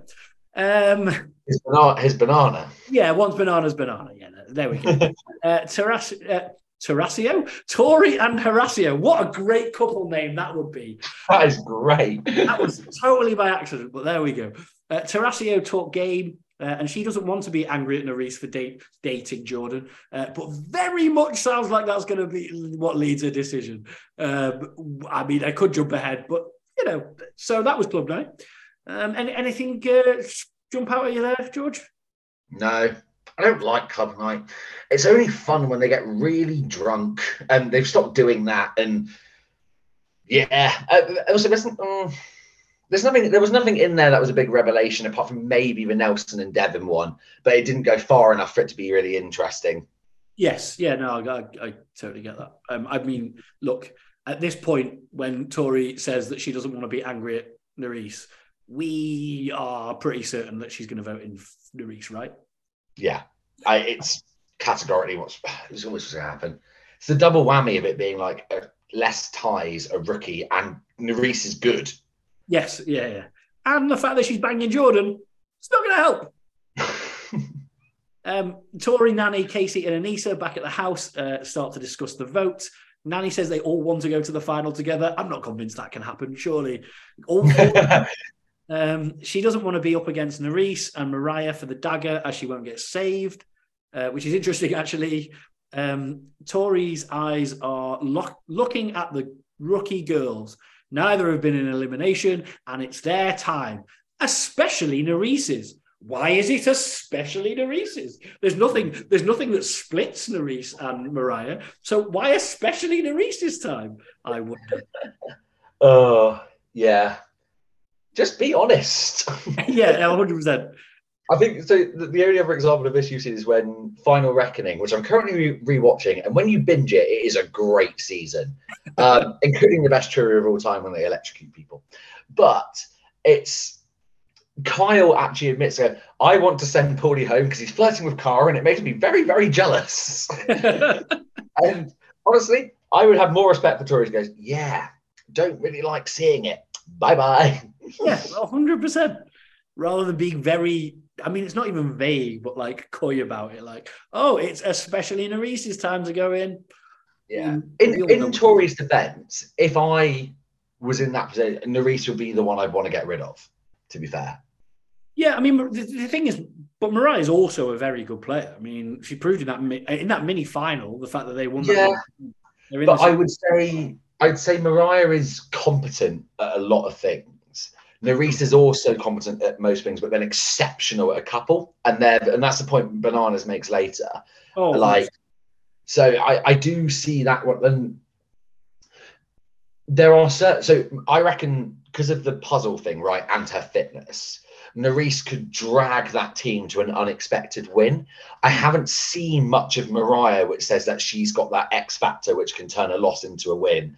[SPEAKER 1] Um,
[SPEAKER 2] his, banana, his banana.
[SPEAKER 1] Yeah, wants bananas, banana. Yeah, there we go. uh, Taras, uh, Tarasio, Tori and Horacio. What a great couple name that would be.
[SPEAKER 2] That is great.
[SPEAKER 1] that was totally by accident, but there we go. Uh, Tarasio talked game, uh, and she doesn't want to be angry at Nurys for date, dating Jordan, uh, but very much sounds like that's going to be what leads her decision. Um, I mean, I could jump ahead, but you know, so that was club night. Um, any, anything uh, jump out at you there, George?
[SPEAKER 2] No, I don't like club night. It's only fun when they get really drunk, and they've stopped doing that. And yeah, uh, also there's, um, there's nothing. There was nothing in there that was a big revelation, apart from maybe the Nelson and Devin one, but it didn't go far enough for it to be really interesting.
[SPEAKER 1] Yes, yeah, no, I, I totally get that. Um, I mean, look, at this point, when Tori says that she doesn't want to be angry at Nurys, we are pretty certain that she's going to vote in Nurys, right?
[SPEAKER 2] Yeah, I, it's categorically what's it's always going to happen. It's the double whammy of it being like a, less ties, a rookie, and Nurys is good.
[SPEAKER 1] Yes, yeah, yeah, and the fact that she's banging Jordan, it's not going to help. um, Tori, Nany, Kaycee, and Aneesa back at the house uh, start to discuss the vote. Nany says they all want to go to the final together. I'm not convinced that can happen. Surely, all, Um, she doesn't want to be up against Nurys and Mariah for the dagger as she won't get saved, uh, which is interesting actually. Um, Tori's eyes are look, looking at the rookie girls. Neither have been in elimination, and it's their time, especially Nurys's. Why is it especially Nurys's? There's nothing. There's nothing that splits Nurys and Mariah. So why especially Nurys's time? I wonder.
[SPEAKER 2] Oh yeah, just be honest.
[SPEAKER 1] yeah, hundred percent.
[SPEAKER 2] I think so. The, only other example of this you've seen is when Final Reckoning, which I'm currently re- rewatching, and when you binge it, it is a great season, um, including the best trivia of all time when they electrocute people. But it's Kyle actually admits that I want to send Paulie home because he's flirting with Cara, and it makes me very, very jealous. and honestly, I would have more respect for Tori goes, yeah, don't really like seeing it. Bye bye.
[SPEAKER 1] Yeah, hundred percent. Rather than being very, I mean, it's not even vague, but like coy about it. Like, oh, it's especially in Nurys's time to go in.
[SPEAKER 2] Yeah. Mm, in in Tori's defense, if I was in that position, Nurys would be the one I'd want to get rid of. To be fair.
[SPEAKER 1] Yeah, I mean, the, the thing is, but Mariah is also a very good player. I mean, she proved in that in that mini final the fact that they won.
[SPEAKER 2] Yeah, but I would say I'd say Mariah is competent at a lot of things. Nurys is also competent at most things, but then exceptional at a couple, and there, and that's the point Bananas makes later. Oh, like, so I, I do see that one. And there are certain, so I reckon because of the puzzle thing, right, and her fitness, Nurys could drag that team to an unexpected win. I haven't seen much of Mariah, which says that she's got that X factor which can turn a loss into a win.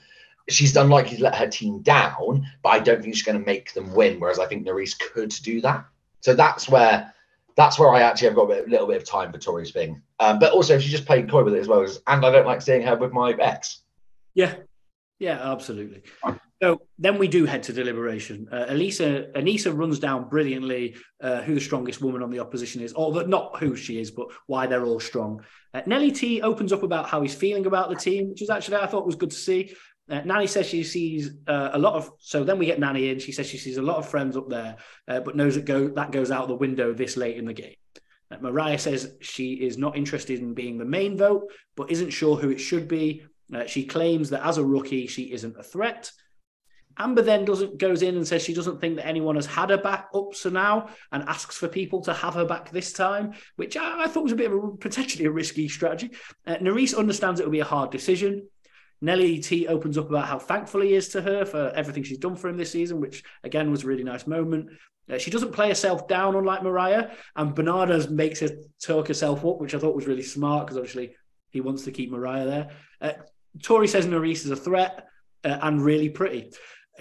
[SPEAKER 2] She's unlikely to let her team down, but I don't think she's going to make them win. Whereas I think Nurys could do that. So that's where that's where I actually have got a bit, little bit of time for Tori's thing. Um, but also, she just played coy with it as well. And I don't like seeing her with my ex.
[SPEAKER 1] Yeah, yeah, absolutely. So then we do head to deliberation. Uh, Elisa Aneesa runs down brilliantly uh, who the strongest woman on the opposition is, or not who she is, but why they're all strong. Uh, Nelly T opens up about how he's feeling about the team, which is actually I thought was good to see. Uh, Nany says she sees uh, a lot of. So then we get Nany in. She says she sees a lot of friends up there, uh, but knows that go that goes out the window this late in the game. Mariah says she is not interested in being the main vote, but isn't sure who it should be. she claims that as a rookie, she isn't a threat. Amber then doesn't goes in and says she doesn't think that anyone has had her back up so now and asks for people to have her back this time, which I, I thought was a bit of a potentially a risky strategy. Uh, understands it will be a hard decision. Nelly T opens up about how thankful he is to her for everything she's done for him this season, which again was a really nice moment. Uh, she doesn't play herself down, unlike Mariah, and Bananas makes her talk herself up, which I thought was really smart because obviously he wants to keep Mariah there. Uh, Tori says Nurys is a threat uh, and really pretty.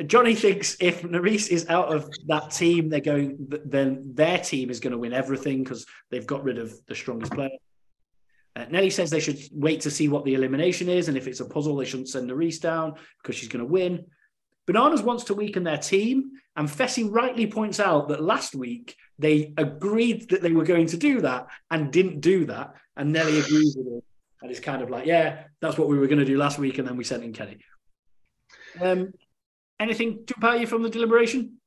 [SPEAKER 1] Johnny thinks if Nurys is out of that team, they're going, then their team is going to win everything because they've got rid of the strongest player. Uh, Nelly says they should wait to see what the elimination is, and if it's a puzzle, they shouldn't send Nurys down because she's going to win. Bananas wants to weaken their team, and Fessy rightly points out that last week they agreed that they were going to do that and didn't do that, and Nelly agrees with it, and it's kind of like, yeah, that's what we were going to do last week, and then we sent in Kenny. Um, Anything to you from the deliberation?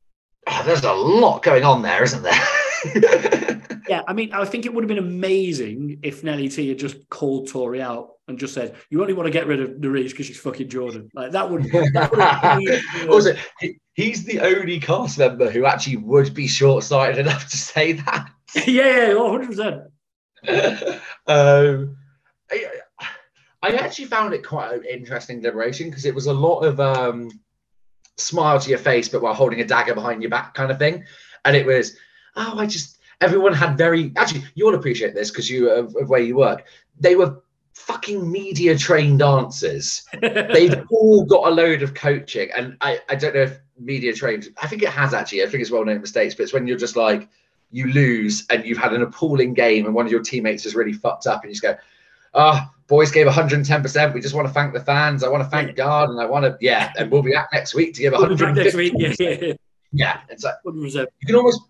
[SPEAKER 2] Oh, there's a lot going on there, isn't there?
[SPEAKER 1] yeah, I mean, I think it would have been amazing if Nelly T had just called Tori out and just said, "You only want to get rid of Nurys because she's fucking Jordan." Like that would. That
[SPEAKER 2] would also, he's the only cast member who actually would be short-sighted enough to say that.
[SPEAKER 1] yeah, yeah, one hundred
[SPEAKER 2] percent. Um, I actually found it quite an interesting deliberation because it was a lot of um, smile to your face, but while holding a dagger behind your back kind of thing. And it was, oh, I just, everyone had very, actually, you'll appreciate this because you, of, of where you work. They were fucking media trained dancers. They've all got a load of coaching. And I, I don't know if media trained, I think it has actually. I think it's well known in the States, but it's when you're just like, you lose and you've had an appalling game and one of your teammates is really fucked up and you just go, oh, boys gave 110%. We just want to thank the fans. I want to thank God and I want to, yeah, and we'll be back next week to give 150 next week. Yeah, yeah. Yeah, it's like you can almost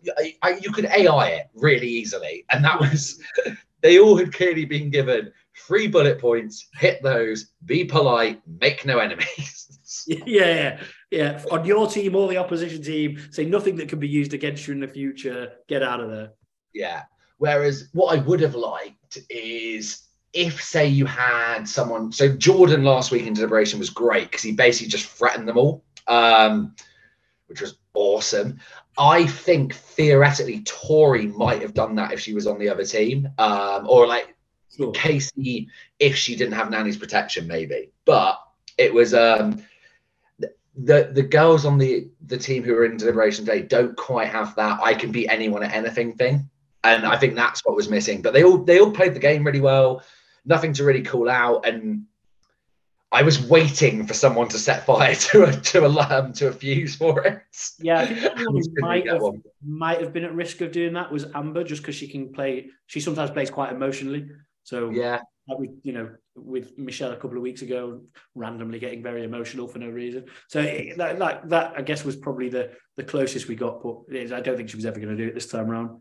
[SPEAKER 2] I, you could AI it really easily, and that was they all had clearly been given three bullet points. Hit those. Be polite. Make no enemies.
[SPEAKER 1] yeah, yeah, yeah. On your team or the opposition team, say nothing that can be used against you in the future. Get out of there.
[SPEAKER 2] Yeah. Whereas what I would have liked is if say you had someone so jordan last week in deliberation was great because he basically just threatened them all um, which was awesome. I think theoretically tori might have done that if she was on the other team um, or like sure. Kaycee if she didn't have Nany's protection maybe. But it was um, the the girls on the the team who are in deliberation day don't quite have that i can beat anyone at anything thing. And i think that's what was missing. But they all they all played the game really well. Nothing to really call out. And I was waiting for someone to set fire to a to a um, to a fuse for it.
[SPEAKER 1] Yeah, I think might have, might have been at risk of doing that was Amber, just because she can play. She sometimes plays quite emotionally. So
[SPEAKER 2] yeah,
[SPEAKER 1] that would you know with Michele a couple of weeks ago, randomly getting very emotional for no reason. So it, that, that, that I guess was probably the the closest we got, but I don't think she was ever going to do it this time around.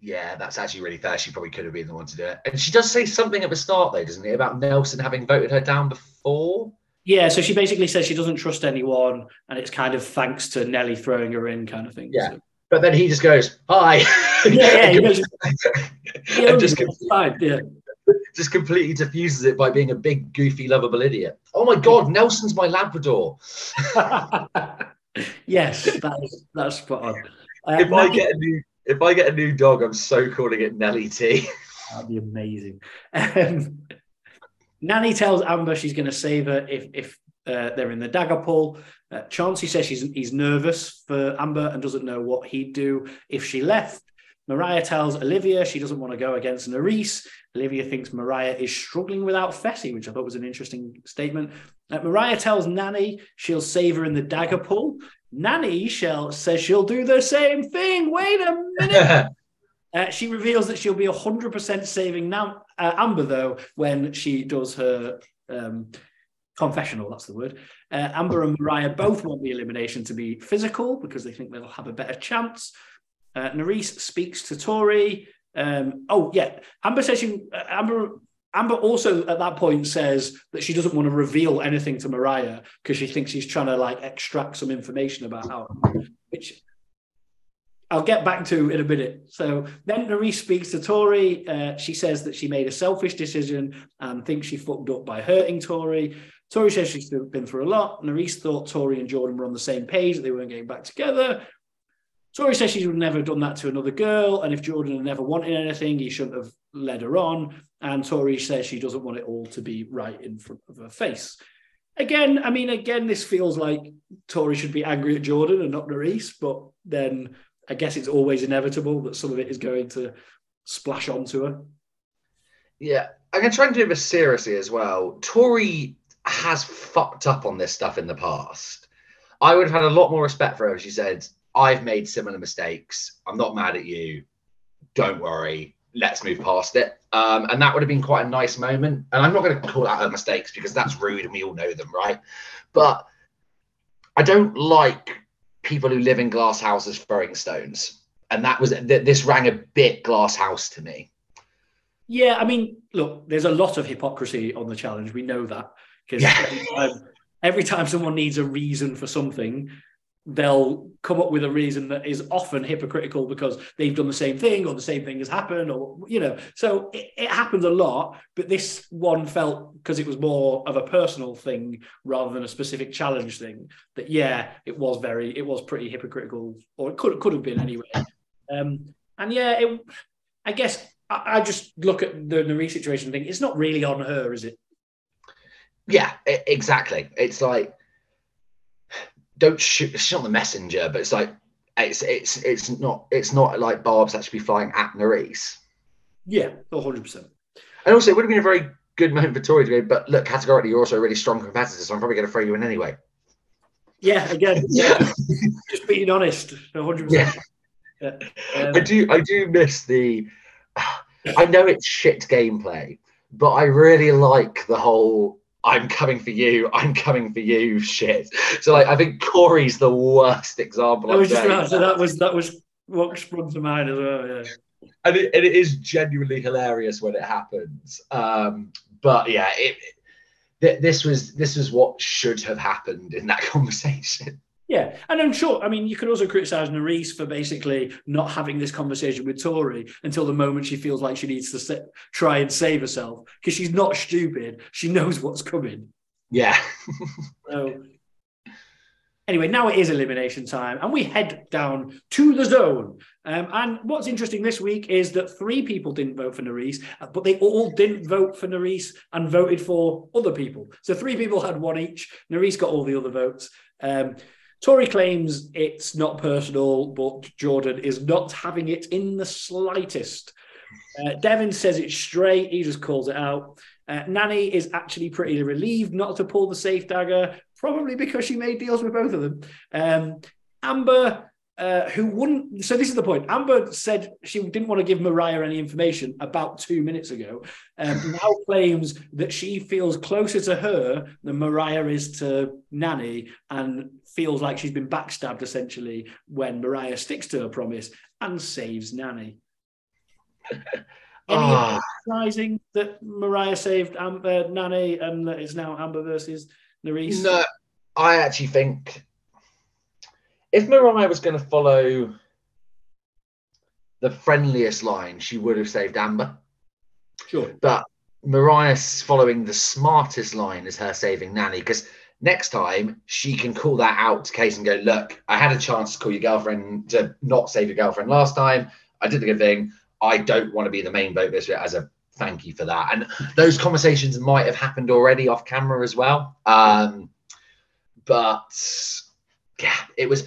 [SPEAKER 2] Yeah, that's actually really fair. She probably could have been the one to do it. And she does say something at the start, though, doesn't it, about Nelson having voted her down before?
[SPEAKER 1] Yeah, so she basically says she doesn't trust anyone, and it's kind of thanks to Nelly throwing her in, kind of thing.
[SPEAKER 2] Yeah.
[SPEAKER 1] So.
[SPEAKER 2] But then he just goes, "Hi."
[SPEAKER 1] Yeah, yeah, just,
[SPEAKER 2] just,
[SPEAKER 1] fine, yeah.
[SPEAKER 2] just completely diffuses it by being a big, goofy, lovable idiot. Oh my God, Nelson's my Labrador.
[SPEAKER 1] yes, that's that's spot on.
[SPEAKER 2] Uh, if I get a new if I get a new dog, I'm so calling it Nelly T.
[SPEAKER 1] That'd be amazing. Um, Nany tells Amber she's going to save her if if uh, they're in the dagger pool. Uh, Chauncey says she's he's nervous for Amber and doesn't know what he'd do if she left. Mariah tells Olivia she doesn't want to go against Nurys. Olivia thinks Mariah is struggling without Fessy, which I thought was an interesting statement. Uh, Mariah tells Nany she'll save her in the dagger pool. Nany shall says she'll do the same thing. Wait a minute. uh, she reveals that she'll be 100% saving now, uh, Amber, though, when she does her um, confessional. That's the word. Uh, Amber and Mariah both want the elimination to be physical because they think they'll have a better chance. Uh, speaks to Tori. Um, oh, yeah. Amber says she, uh, Amber Amber also at that point says that she doesn't want to reveal anything to Mariah because she thinks she's trying to like extract some information about how, which I'll get back to in a minute. So then Nurys speaks to Tori. Uh, she says that she made a selfish decision and thinks she fucked up by hurting Tori. Tori says she's been through a lot. Nurys thought Tori and Jordan were on the same page, that they weren't getting back together. Tori says she would never have done that to another girl, and if Jordan had never wanted anything, he shouldn't have led her on. And Tori says she doesn't want it all to be right in front of her face. Again, I mean, again, this feels like Tori should be angry at Jordan and not Nurys, but then I guess it's always inevitable that some of it is going to splash onto her.
[SPEAKER 2] Yeah, going to try and do this seriously as well. Tori has fucked up on this stuff in the past. I would have had a lot more respect for her if she said, I've made similar mistakes. I'm not mad at you. Don't worry. Let's move past it. Um, and that would have been quite a nice moment. And I'm not going to call out her mistakes because that's rude and we all know them, right? But I don't like people who live in glass houses throwing stones. And that was this rang a bit glass house to me.
[SPEAKER 1] Yeah, I mean, look, there's a lot of hypocrisy on the challenge. We know that because yeah. every, every time someone needs a reason for something, they'll come up with a reason that is often hypocritical because they've done the same thing or the same thing has happened or you know. So it, it happens a lot but this one felt because it was more of a personal thing rather than a specific challenge thing that yeah it was very it was pretty hypocritical or it could, could have been anyway. Um and yeah it i guess I, I just look at the Nuri situation thing it's not really on her is it?
[SPEAKER 2] Yeah exactly. It's like don't shoot. She's not the messenger, but it's like it's it's it's not it's not like Barb's actually flying at Nurys.
[SPEAKER 1] Yeah, hundred percent.
[SPEAKER 2] And also, it would have been a very good moment for Tori to go. But look, categorically, you're also a really strong competitor, so I'm probably going to throw you in anyway.
[SPEAKER 1] Yeah, again, yeah, just being honest, hundred percent.
[SPEAKER 2] Yeah. Um, I do I do miss the. I know it's shit gameplay, but I really like the whole I'm coming for you, I'm coming for you shit. So like I think Corey's the worst example.
[SPEAKER 1] I was just about, so that was that was what sprung to mind as well, yeah.
[SPEAKER 2] And it, and it is genuinely hilarious when it happens. Um, but yeah, it, it, this was this was what should have happened in that conversation.
[SPEAKER 1] Yeah, and I'm sure. I mean, you could also criticise Nurys for basically not having this conversation with Tori until the moment she feels like she needs to sa- try and save herself because she's not stupid. She knows what's coming.
[SPEAKER 2] Yeah.
[SPEAKER 1] so, anyway, now it is elimination time, and we head down to the zone. Um, and what's interesting this week is that three people didn't vote for Nurys, but they all didn't vote for Nurys and voted for other people. So three people had one each. Nurys got all the other votes. Um, Tori claims it's not personal, but Jordan is not having it in the slightest. Uh, Devin says it's straight. He just calls it out. Uh, Nany is actually pretty relieved not to pull the safe dagger, probably because she made deals with both of them. Um, Amber uh, who wouldn't. So this is the point. Amber said she didn't want to give Mariah any information about two minutes ago. Um, now claims that she feels closer to her than Mariah is to Nany, and feels like she's been backstabbed essentially when Mariah sticks to her promise and saves Nany. Any oh. surprising that Mariah saved Amber, Nany and that it's now Amber versus Nurys?
[SPEAKER 2] No, I actually think if Mariah was going to follow the friendliest line, she would have saved Amber.
[SPEAKER 1] Sure.
[SPEAKER 2] But Mariah's following the smartest line is her saving Nany because next time she can call that out to Case and go, look, I had a chance to call your girlfriend to not save your girlfriend last time. I did the good thing. I don't want to be the main boat this year as a thank you for that. And those conversations might have happened already off camera as well. Um, but yeah, it was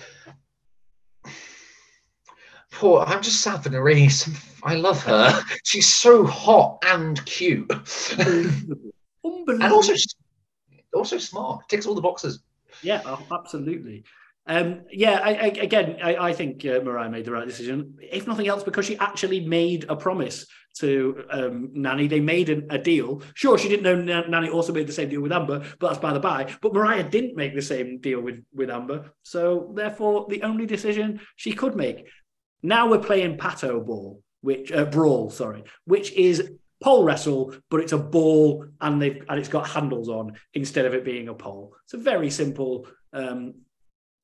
[SPEAKER 2] poor. I'm just sad for Nurys. I love her. She's so hot and cute. Unbelievable. and also, also smart. Ticks all the boxes.
[SPEAKER 1] Yeah, oh, absolutely. Um, yeah, I, I, again, I, I think uh, Mariah made the right decision, if nothing else, because she actually made a promise to um, Nany. They made a, a, deal. Sure, she didn't know Nany also made the same deal with Amber, but that's by the by. But Mariah didn't make the same deal with, with Amber. So, therefore, the only decision she could make. Now we're playing Pato Ball, which uh, Brawl, sorry, which is pole wrestle, but it's a ball and they've and it's got handles on instead of it being a pole. It's a very simple um,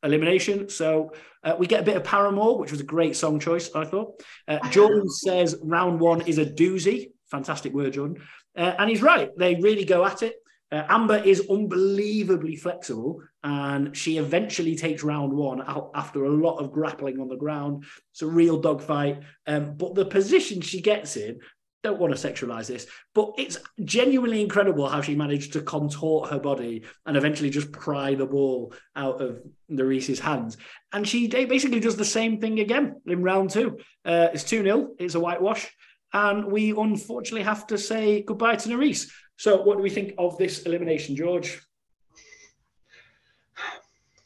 [SPEAKER 1] elimination. So uh, we get a bit of Paramore, which was a great song choice, I thought. Uh, Jordan says round one is a doozy. Fantastic word, Jordan. Uh, and he's right. They really go at it. Uh, Amber is unbelievably flexible, and she eventually takes round one out after a lot of grappling on the ground. It's a real dogfight. Um, but the position she gets in don't want to sexualize this, but it's genuinely incredible how she managed to contort her body and eventually just pry the ball out of Nurys's hands. And she basically does the same thing again in round two. Uh, it's 2 0, it's a whitewash. And we unfortunately have to say goodbye to Nurys. So, what do we think of this elimination, George?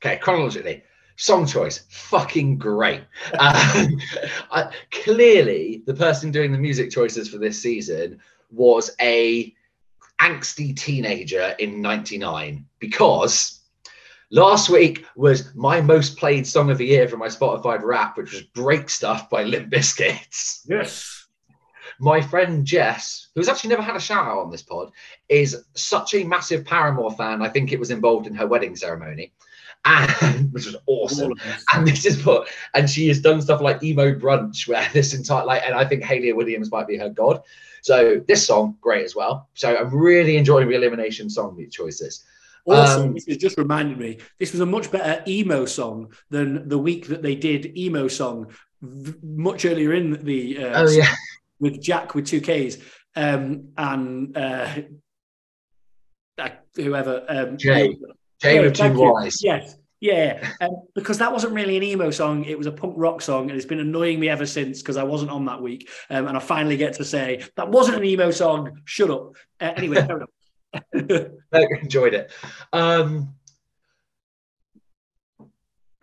[SPEAKER 2] Okay, chronologically, Song choice, fucking great. Um, I, clearly, the person doing the music choices for this season was a angsty teenager in 99 because last week was my most played song of the year for my Spotify rap, which was Break Stuff by Limp Bizkit.
[SPEAKER 1] Yes.
[SPEAKER 2] My friend Jess, who's actually never had a shout out on this pod, is such a massive Paramore fan. I think it was involved in her wedding ceremony and which was awesome. And this is what, and she has done stuff like emo brunch, where this entire like, and I think Hayley Williams might be her god. So this song, great as well. So I'm really enjoying the elimination song choices.
[SPEAKER 1] Also, um, this has just reminded me, this was a much better emo song than the week that they did emo song much earlier in the
[SPEAKER 2] uh, oh, yeah.
[SPEAKER 1] with Jakk with two Ks um, and uh, whoever um,
[SPEAKER 2] Jay. Two Ys.
[SPEAKER 1] Yes. Yeah, um, because that wasn't really an emo song; it was a punk rock song, and it's been annoying me ever since because I wasn't on that week, um, and I finally get to say that wasn't an emo song. Shut up. Uh, anyway,
[SPEAKER 2] I enjoyed it. Um,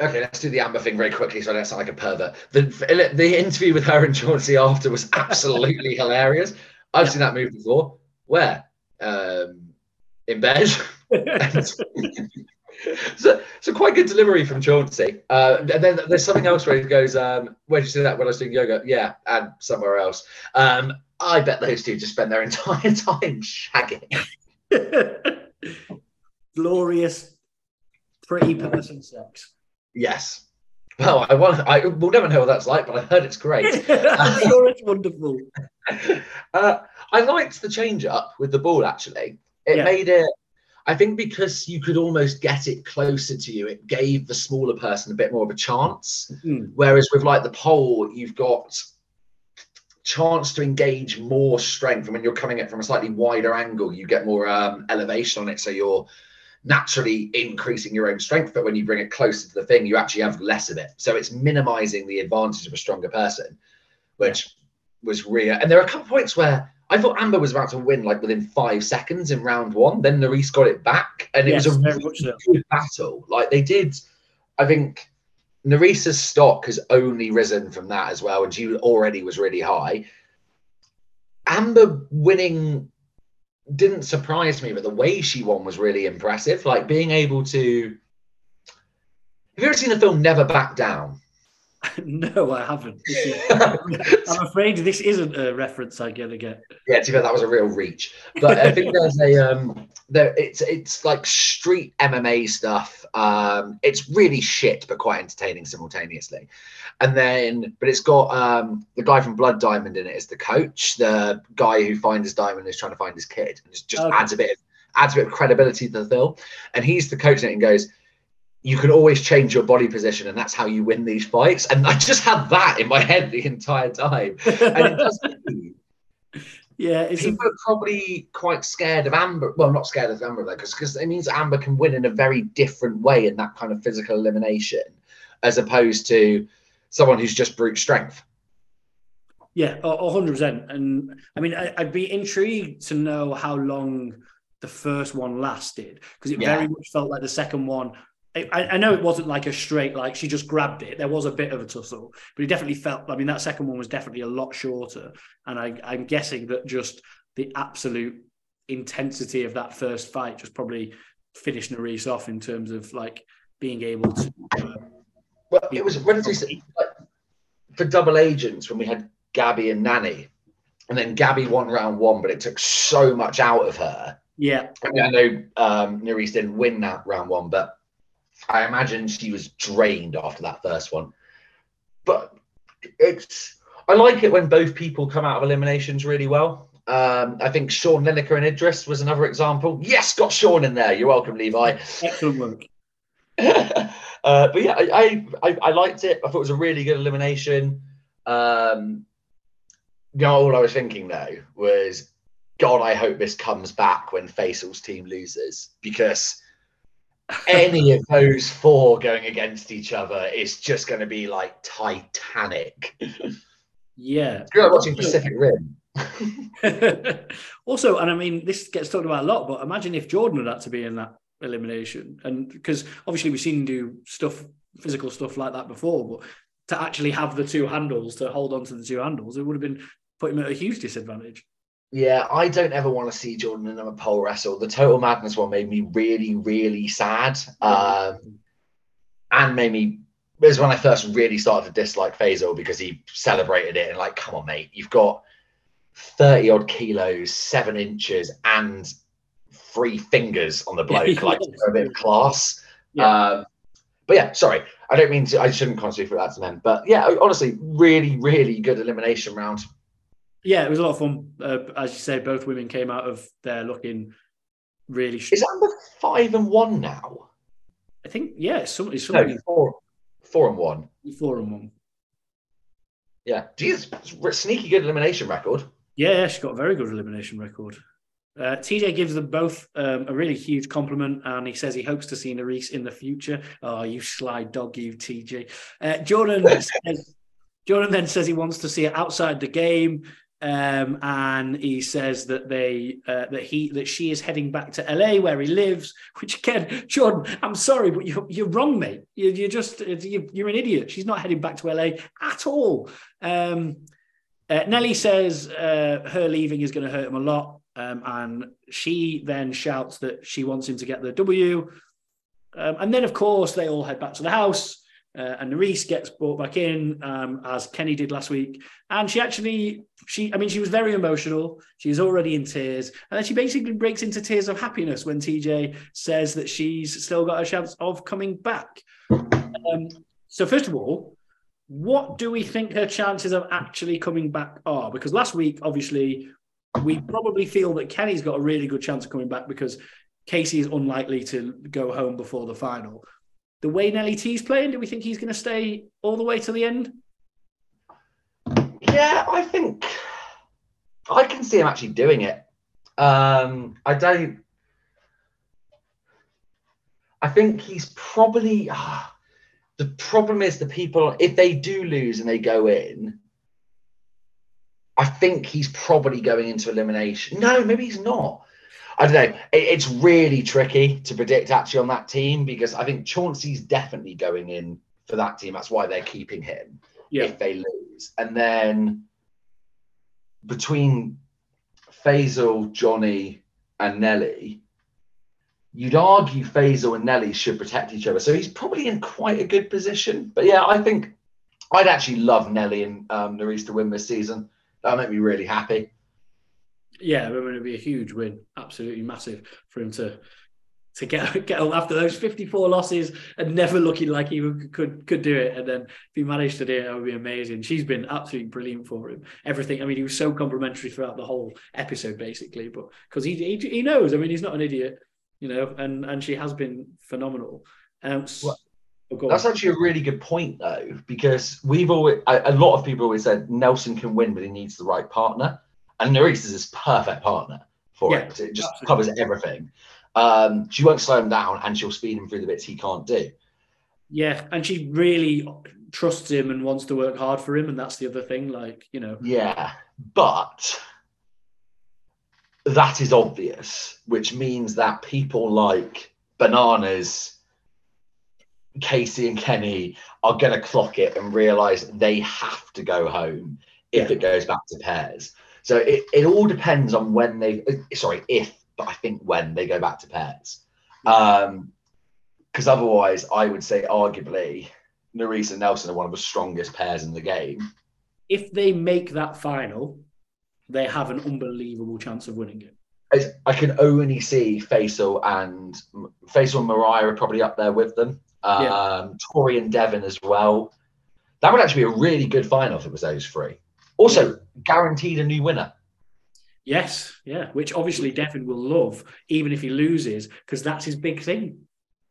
[SPEAKER 2] okay, let's do the Amber thing very quickly, so I don't sound like a pervert. The the interview with her and Chauncey after was absolutely hilarious. I've yeah. seen that movie before. Where? Um, in bed. so, so quite good delivery from Chauncey. Uh, and then there's something else where he goes, um, "Where did you see that when I was doing yoga?" Yeah, and somewhere else. Um, I bet those two just spend their entire time shagging.
[SPEAKER 1] Glorious, pretty person sex.
[SPEAKER 2] Yes. Well, I want. I will never know what that's like, but I heard it's great.
[SPEAKER 1] I'm sure it's wonderful.
[SPEAKER 2] Uh, I liked the change up with the ball. Actually, it yeah. made it I think because you could almost get it closer to you, it gave the smaller person a bit more of a chance. Mm. Whereas with like the pole, you've got chance to engage more strength. And when you're coming at from a slightly wider angle, you get more um, elevation on it. So you're naturally increasing your own strength. But when you bring it closer to the thing, you actually have less of it. So it's minimizing the advantage of a stronger person, which was real. And there are a couple points where I thought Amber was about to win like within five seconds in round one. Then Nurys got it back, and it yes, was a really so. good battle. Like they did, I think Nurys's stock has only risen from that as well, and she already was really high. Amber winning didn't surprise me, but the way she won was really impressive. Like being able to. Have you ever seen the film Never Back Down?
[SPEAKER 1] no, I haven't. Is, I'm afraid this isn't a reference I'm gonna get.
[SPEAKER 2] Yeah, to be that was a real reach. But I think there's a um there it's it's like street MMA stuff. Um it's really shit but quite entertaining simultaneously. And then but it's got um the guy from Blood Diamond in it as the coach, the guy who finds his diamond is trying to find his kid. And it just okay. adds a bit of adds a bit of credibility to the film. And he's the coach in it and goes, you can always change your body position and that's how you win these fights. And i just had that in my head the entire time. And it does
[SPEAKER 1] yeah
[SPEAKER 2] people are probably quite scared of amber. Well not scared of amber though because it means amber can win in a very different way in that kind of physical elimination as opposed to someone who's just brute strength.
[SPEAKER 1] Yeah 100% and i mean i'd be intrigued to know how long the first one lasted because it yeah. very much felt like the second one I, I, know it wasn't like a straight like she just grabbed it. There was a bit of a tussle, but it definitely felt. I mean, that second one was definitely a lot shorter, and I, I'm guessing that just the absolute intensity of that first fight just probably finished Nurys off in terms of like being able to. Uh,
[SPEAKER 2] well, it was when like, for double agents when we had Gabby and Nanny, and then Gabby won round one, but it took so much out of her.
[SPEAKER 1] Yeah,
[SPEAKER 2] I, mean, I know um, Nurys didn't win that round one, but I imagine she was drained after that first one. But it's I like it when both people come out of eliminations really well. Um, I think Sean Lineker and Idris was another example. Yes, got Sean in there. You're welcome, Levi.
[SPEAKER 1] Excellent work.
[SPEAKER 2] uh, but yeah, I, I, I liked it. I thought it was a really good elimination. Um, you know, all I was thinking though was, God, I hope this comes back when Faisal's team loses because any of those four going against each other is just going to be like Titanic.
[SPEAKER 1] Yeah.
[SPEAKER 2] You're like watching Pacific Rim.
[SPEAKER 1] also, and I mean, this gets talked about a lot, but imagine if Jordan had had to be in that elimination. And because obviously we've seen him do stuff, physical stuff like that before, but to actually have the two handles, to hold on to the two handles, it would have been put him at a huge disadvantage.
[SPEAKER 2] Yeah, I don't ever want to see Jordan and a pole wrestle. The Total Madness one made me really, really sad. Um, and made me it was when I first really started to dislike Faisal because he celebrated it and like, come on, mate, you've got 30 odd kilos, seven inches, and three fingers on the bloke, like a bit of class. Yeah. Um, but yeah, sorry, I don't mean to. I shouldn't constantly for that to men, but yeah, honestly, really, really good elimination round.
[SPEAKER 1] Yeah, it was a lot of fun. Uh, as you say, both women came out of there looking really.
[SPEAKER 2] Is Amber five and one now?
[SPEAKER 1] I think yeah, it's. It's
[SPEAKER 2] something no, four, four and one.
[SPEAKER 1] Four and one.
[SPEAKER 2] Yeah, geez, sneaky good elimination record.
[SPEAKER 1] Yeah, she's got a very good elimination record. Uh, TJ gives them both um, a really huge compliment, and he says he hopes to see Nurys in the future. Oh, you sly dog, you TJ. Uh, Jordan says, Jordan then says he wants to see it outside the game. Um, and he says that they uh, that he that she is heading back to LA where he lives. Which again, Jordan, I'm sorry, but you're you're wrong, mate. You're, you're just you're, you're, an idiot. She's not heading back to LA at all. Um, uh, Nelly says uh, her leaving is going to hurt him a lot, um, and she then shouts that she wants him to get the W. Um, and then, of course, they all head back to the house. Uh, and Nurys gets brought back in um, as Kenny did last week, and she actually, she, I mean, she was very emotional. She's already in tears, and then she basically breaks into tears of happiness when TJ says that she's still got a chance of coming back. Um, so, first of all, what do we think her chances of actually coming back are? Because last week, obviously, we probably feel that Kenny's got a really good chance of coming back because Kaycee is unlikely to go home before the final the way Nelly T's playing, do we think he's going to stay all the way to the end?
[SPEAKER 2] Yeah, I think I can see him actually doing it. Um, I don't. I think he's probably. Uh, the problem is the people, if they do lose and they go in, I think he's probably going into elimination. No, maybe he's not. I don't know. It, it's really tricky to predict actually on that team because I think Chauncey's definitely going in for that team. That's why they're keeping him
[SPEAKER 1] Yeah.
[SPEAKER 2] if they lose. And then between Faisal, Johnny, and Nelly, you'd argue Faisal and Nelly should protect each other. So he's probably in quite a good position. But yeah, I think I'd actually love Nelly and um, Nurys to win this season. That would make me really happy.
[SPEAKER 1] Yeah, I mean, it'd be a huge win, absolutely massive for him to to get get after those 54 losses and never looking like he could could do it. And then if he managed to do it, that would be amazing. She's been absolutely brilliant for him. Everything. I mean, he was so complimentary throughout the whole episode, basically. But because he, he he knows. I mean, he's not an idiot, you know. And and she has been phenomenal. Um,
[SPEAKER 2] Well,
[SPEAKER 1] oh,
[SPEAKER 2] That's
[SPEAKER 1] on.
[SPEAKER 2] actually a really good point, though, because we've always a lot of people always said Nelson can win, but he needs the right partner, and Nurys is his perfect partner for
[SPEAKER 1] Yeah,
[SPEAKER 2] it. It just
[SPEAKER 1] absolutely.
[SPEAKER 2] covers everything. Um, she won't slow him down, and she'll speed him through the bits he can't do.
[SPEAKER 1] Yeah, and she really trusts him and wants to work hard for him, and that's the other thing. Like you know,
[SPEAKER 2] Yeah, but that is obvious, which means that people like Bananas, Kaycee, and Kenny are going to clock it and realize they have to go home if
[SPEAKER 1] Yeah.
[SPEAKER 2] it goes back to pairs. So it, it all depends on when they, sorry, if, but I think when they go back to pairs. Um, because otherwise, I would say arguably Nurys and Nelson are one of the strongest pairs in the game.
[SPEAKER 1] if they make that final, they have an unbelievable chance of winning it.
[SPEAKER 2] I- I can only see Faysal and Faysal and Moriah are probably up there with them. Um,
[SPEAKER 1] Yeah.
[SPEAKER 2] Tori and Devin as well. That would actually be a really good final if it was those three. Also, guaranteed a new winner.
[SPEAKER 1] Yes, yeah, which obviously Devin will love, even if he loses, because that's his big thing.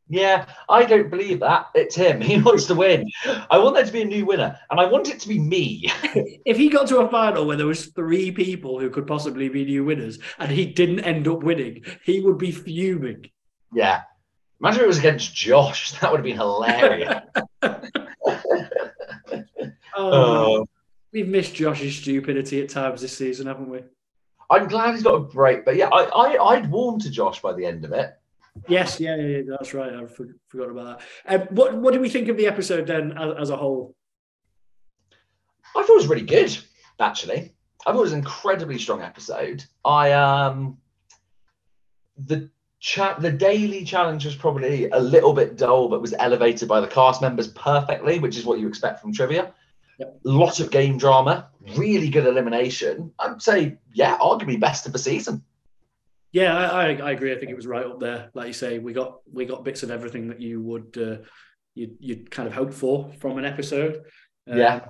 [SPEAKER 2] Yeah, I don't believe that. It's him. He wants to win. I want there to be a new winner, and I want it to be me.
[SPEAKER 1] If he got to a final where there was three people who could possibly be new winners and he didn't end up winning, he would be fuming.
[SPEAKER 2] yeah. Imagine if it was against Josh. That would have been hilarious.
[SPEAKER 1] Oh,
[SPEAKER 2] Uh,
[SPEAKER 1] we've missed Josh's stupidity at times this season, haven't we?
[SPEAKER 2] I'm glad he's got a break, but yeah, I, I I'd warmed to Josh by the end of it.
[SPEAKER 1] Yes, yeah, yeah, yeah, that's right. I for, forgot about that. Um, what what do we think of the episode then, as, as a whole?
[SPEAKER 2] I thought it was really good, actually. I thought it was an incredibly strong episode. I um the chat the daily challenge was probably a little bit dull, but was elevated by the cast members perfectly, which is what you expect from trivia.
[SPEAKER 1] Yep.
[SPEAKER 2] Lot of game drama, really good elimination. I'd say, yeah, arguably best of the season.
[SPEAKER 1] Yeah, I, I, I agree. I think it was right up there. Like you say, we got we got bits of everything that you would uh, you you'd kind of hope for from an episode. Um,
[SPEAKER 2] Yeah.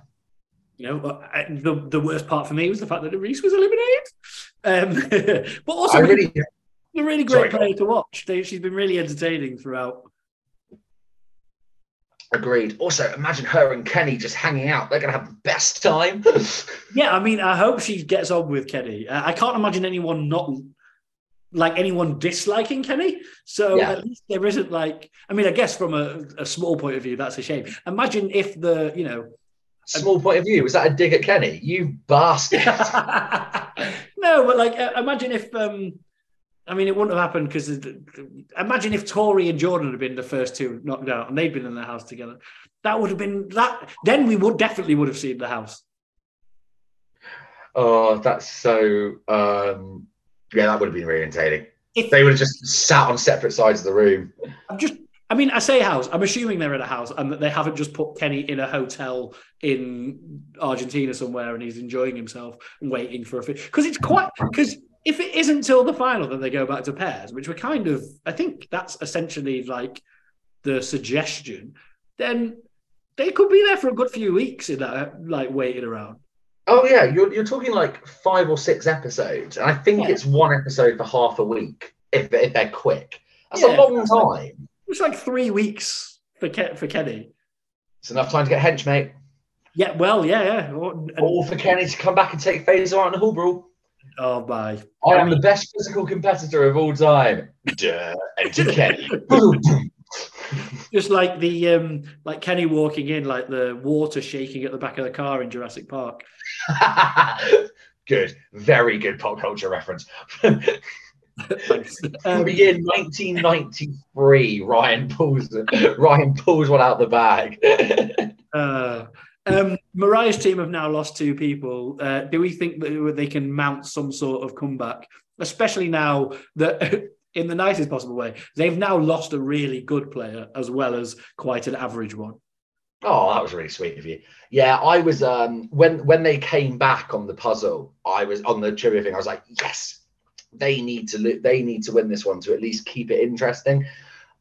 [SPEAKER 1] You know, I, the the worst part for me was the fact that Reese was eliminated. Um, but also, really,
[SPEAKER 2] really
[SPEAKER 1] a really great
[SPEAKER 2] go
[SPEAKER 1] player to watch. They, she's been really entertaining throughout.
[SPEAKER 2] Agreed. Also, imagine her and Kenny just hanging out. They're gonna have the best time.
[SPEAKER 1] Yeah, I mean, I hope she gets on with Kenny. I can't imagine anyone not like anyone disliking Kenny. So
[SPEAKER 2] Yeah.
[SPEAKER 1] at least there isn't like, I mean, I guess from a, a small point of view, that's a shame. Imagine if the, you know,
[SPEAKER 2] Small point of view. Was that a dig at Kenny? You bastard.
[SPEAKER 1] no, but like, uh, imagine if, um, I mean, it wouldn't have happened because imagine if Tori and Jordan had been the first two knocked out and they'd been in the house together. That would have been that. Then we would definitely would have seen the house.
[SPEAKER 2] Oh, that's so. Um, yeah, that would have been really entertaining.
[SPEAKER 1] If
[SPEAKER 2] They would have just sat on separate sides of the room.
[SPEAKER 1] I'm just, I mean, I say house. I'm assuming they're in a house and that they haven't just put Kenny in a hotel in Argentina somewhere and he's enjoying himself and waiting for a fit. Because it's quite, because if it isn't till the final that they go back to pairs, which we're kind of, I think that's essentially like the suggestion, then they could be there for a good few weeks in that, like waiting around.
[SPEAKER 2] Oh yeah, you're you're talking like five or six episodes, and I think
[SPEAKER 1] Yeah.
[SPEAKER 2] it's one episode for half a week if if they're quick. That's
[SPEAKER 1] Yeah.
[SPEAKER 2] a long time.
[SPEAKER 1] It's like three weeks for Ke- for Kenny.
[SPEAKER 2] It's enough time to get hench, mate.
[SPEAKER 1] Yeah, well, yeah, yeah. And-
[SPEAKER 2] Or for Kenny to come back and take Faysal out in the Hall Brawl.
[SPEAKER 1] Oh my.
[SPEAKER 2] I am the best physical competitor of all time. Duh, Kenny.
[SPEAKER 1] Just like the um like Kenny walking in, like the water shaking at the back of the car in Jurassic Park.
[SPEAKER 2] good, very good pop culture reference. Thanks. Um, the year 1993, Ryan pulls Ryan pulls one out the bag.
[SPEAKER 1] uh, um, Moriah's team have now lost two people. Uh, do we think that they can mount some sort of comeback, especially now that, in the nicest possible way, they've now lost a really good player as well as quite an average one?
[SPEAKER 2] Oh, that was really sweet of you. Yeah, I was um when when they came back on the puzzle, I was on the trivia thing. I was like, yes, they need to they need to win this one to at least keep it interesting.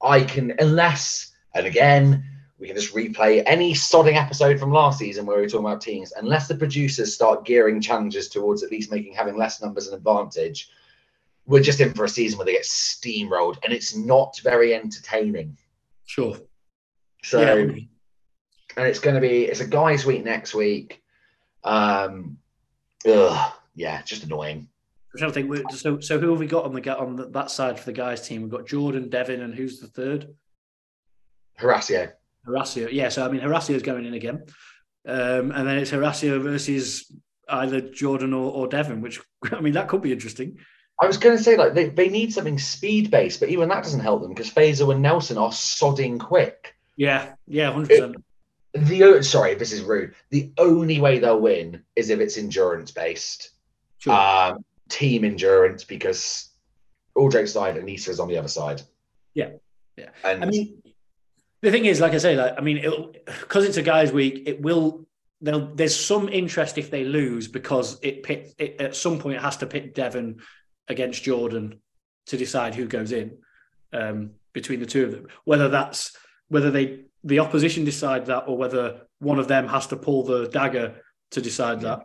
[SPEAKER 2] I can unless and again we can just replay any sodding episode from last season where we were talking about teams. Unless the producers start gearing challenges towards at least making having less numbers an advantage, we're just in for a season where they get steamrolled and it's not very entertaining.
[SPEAKER 1] Sure.
[SPEAKER 2] So, yeah. and it's going to be it's a guys' week next week. Um, ugh, yeah, just annoying.
[SPEAKER 1] I'm trying to think. So, so who have we got on the on that side for the guys' team? We've got Jordan, Devin, and who's the third?
[SPEAKER 2] Horacio.
[SPEAKER 1] Horacio, yeah. So I mean, is going in again, um, and then it's Horacio versus either Jordan or, or Devin, which I mean that could be interesting.
[SPEAKER 2] I was going to say like they, they need something speed based, but even that doesn't help them because Faysal and Nelson are sodding quick.
[SPEAKER 1] Yeah, yeah, hundred percent.
[SPEAKER 2] The sorry, this is rude. The only way they'll win is if it's endurance based, sure. um, team endurance, because all jokes aside, Aneesa's on the other side.
[SPEAKER 1] Yeah, yeah. And I mean, the thing is, like I say, like I mean, because it's a guys' week, it will. There's some interest if they lose because it, pit, it at some point it has to pit Devin against Jordan to decide who goes in um, between the two of them. Whether that's whether they the opposition decide that or whether one of them has to pull the dagger to decide that.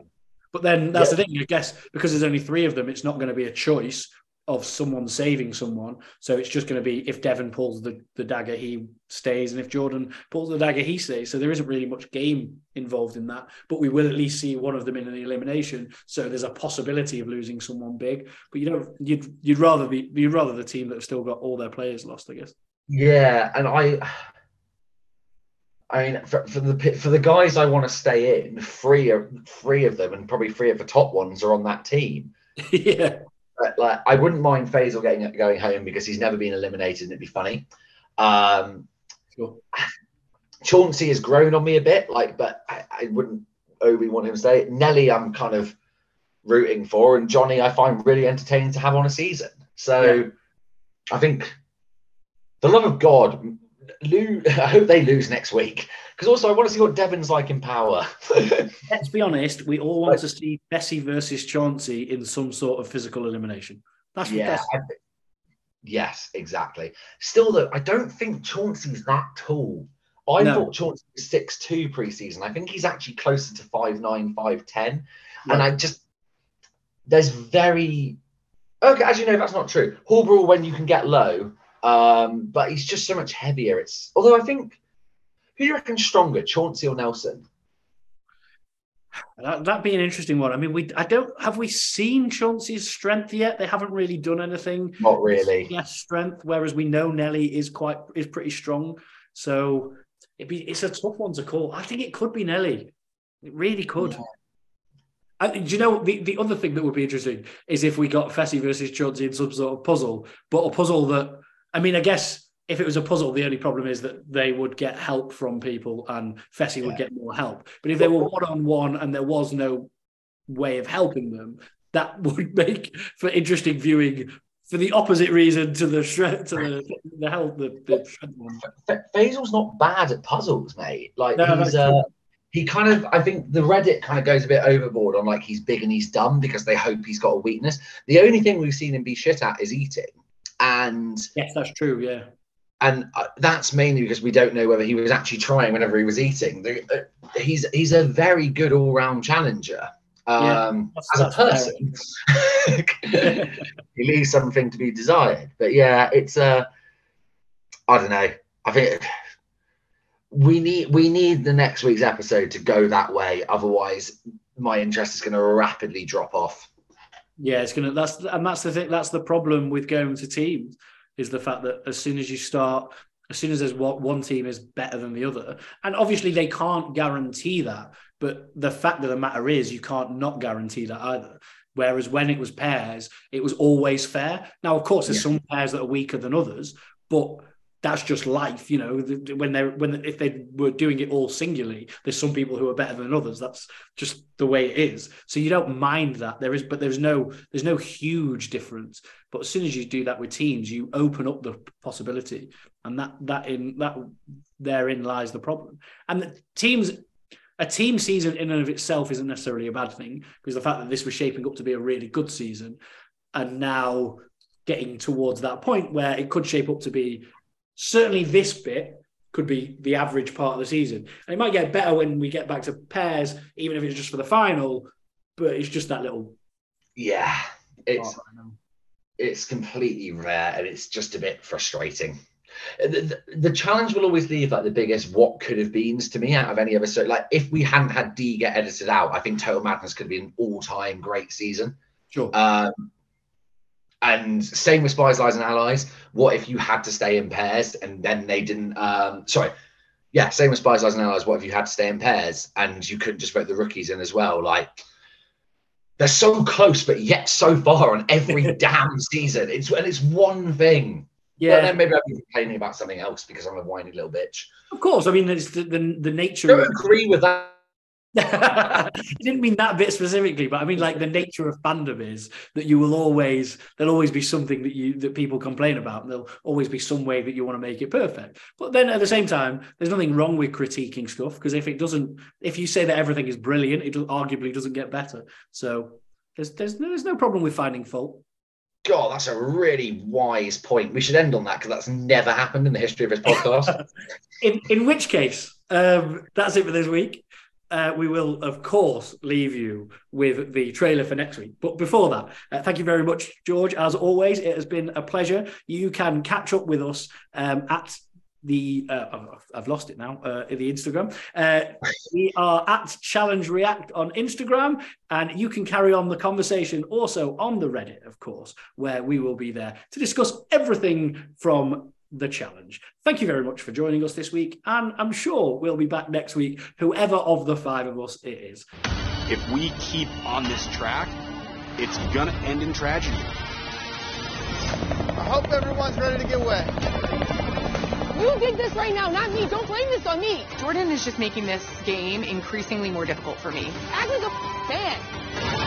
[SPEAKER 1] But then that's yeah. the thing, I guess, because there's only three of them, it's not going to be a choice of someone saving someone. So it's just going to be if Devin pulls the, the dagger, he stays, and if Jordan pulls the dagger, he stays. So there isn't really much game involved in that, but we will at least see one of them in an elimination. So there's a possibility of losing someone big, but you don't. You'd you'd rather be you'd rather the team that have still got all their players lost, I guess.
[SPEAKER 2] Yeah, and I. I mean, for, for the for the guys I want to stay in, three of three of them, and probably three of the top ones are on that team.
[SPEAKER 1] yeah,
[SPEAKER 2] like I wouldn't mind Faysal getting going home because he's never been eliminated and it'd be funny. Um, sure. Chauncey has grown on me a bit, like, but I, I wouldn't Obi want him to stay. Nelly, I'm kind of rooting for, and Johnny, I find really entertaining to have on a season. So yeah. I think the love of God, I hope they lose next week because also, I want to see what Devin's like in power.
[SPEAKER 1] Let's be honest. We all want to see Fessy versus Chauncey in some sort of physical elimination. That's what yeah. That's...
[SPEAKER 2] yes, exactly. Still, though, I don't think Chauncey's that tall. I no. thought Chauncey was six two preseason. I think he's actually closer to five nine, five ten, yeah. and I just there's very okay. As you know, that's not true. Hall Brawl when you can get low, um, but he's just so much heavier. It's although I think who do you reckon stronger, Chauncey or Nelson?
[SPEAKER 1] That, would be an interesting one. I mean, we I don't have we seen Chauncey's strength yet. They haven't really done anything.
[SPEAKER 2] Not really.
[SPEAKER 1] Yes, strength. Whereas we know Nelly is quite is pretty strong. So it'd be it's a tough one to call. I think it could be Nelly. It really could. Yeah. do you know the, the other thing that would be interesting is if we got Fessy versus Chauncey in some sort of puzzle, but a puzzle that I mean, I guess if it was a puzzle, the only problem is that they would get help from people and Fessy yeah. would get more help. But if they were one on one and there was no way of helping them, that would make for interesting viewing for the opposite reason to the shred to the the help the, the shred one.
[SPEAKER 2] Faysal's not bad at puzzles, mate. Like no, he's uh, he kind of I think the Reddit kind of goes a bit overboard on like he's big and he's dumb because they hope he's got a weakness. The only thing we've seen him be shit at is eating. And
[SPEAKER 1] yes, that's true. Yeah
[SPEAKER 2] and uh, that's mainly because we don't know whether he was actually trying whenever he was eating. Uh, he's he's a very good all round challenger. Um, yeah, as a person, he leaves something to be desired. But yeah, it's uh, I don't know. I think we need we need the next week's episode to go that way. Otherwise, my interest is going to rapidly drop off.
[SPEAKER 1] Yeah, it's gonna. That's and that's the thing. That's the problem with going to teams is the fact that as soon as you start, as soon as there's what one team is better than the other, and obviously they can't guarantee that, but the fact of the matter is you can't not guarantee that either. Whereas when it was pairs, it was always fair. Now, of course, there's yeah. some pairs that are weaker than others, but that's just life, you know. When they're when if they were doing it all singularly, there's some people who are better than others. That's just the way it is. So you don't mind that there is, but there's no there's no huge difference. But as soon as you do that with teams, you open up the possibility, and that that in that therein lies the problem. And the teams a team season in and of itself isn't necessarily a bad thing because the fact that this was shaping up to be a really good season and now getting towards that point where it could shape up to be certainly this bit could be the average part of the season. And it might get better when we get back to pairs, even if it's just for the final. But it's just that little.
[SPEAKER 2] Yeah, it's it's completely rare, and it's just a bit frustrating. The, the, the, challenge will always leave like the biggest what could have beens to me out of any of us. So, Like if we hadn't had Dee get edited out, I think Total Madness could have been an all-time great season.
[SPEAKER 1] Sure.
[SPEAKER 2] Um, and same with spies, lies, and allies. What if you had to stay in pairs and then they didn't? Um, sorry, yeah, same with spies, lies, and allies. What if you had to stay in pairs and you couldn't just vote the rookies in as well? Like they're so close, but yet so far on every damn season. It's and it's one thing. Yeah, then maybe I'll be complaining about something else because I'm a whiny little bitch.
[SPEAKER 1] Of course, I mean it's the the, the nature.
[SPEAKER 2] I don't agree with that
[SPEAKER 1] I didn't mean that bit specifically, but I mean like the nature of fandom is that you will always there'll always be something that you that people complain about, and there'll always be some way that you want to make it perfect. But then at the same time, there's nothing wrong with critiquing stuff because if it doesn't, if you say that everything is brilliant, it arguably doesn't get better. So there's there's no, there's no problem with finding fault.
[SPEAKER 2] God, that's a really wise point. We should end on that because that's never happened in the history of this podcast.
[SPEAKER 1] in in which case, um, that's it for this week uh, we will, of course, leave you with the trailer for next week. But before that, uh, thank you very much, George. As always, it has been a pleasure. You can catch up with us um, at the uh, I've lost it now uh, the Instagram. Uh, we are at Challenge React on Instagram, and you can carry on the conversation also on the Reddit, of course, where we will be there to discuss everything from the challenge. Thank you very much for joining us this week, and I'm sure we'll be back next week, whoever of the five of us it is.
[SPEAKER 3] If we keep on this track, it's gonna end in tragedy.
[SPEAKER 4] I hope everyone's ready to get wet.
[SPEAKER 5] You did this right now, not me. Don't blame this on me.
[SPEAKER 6] Jordan is just making this game increasingly more difficult for me.
[SPEAKER 5] Act like a fan.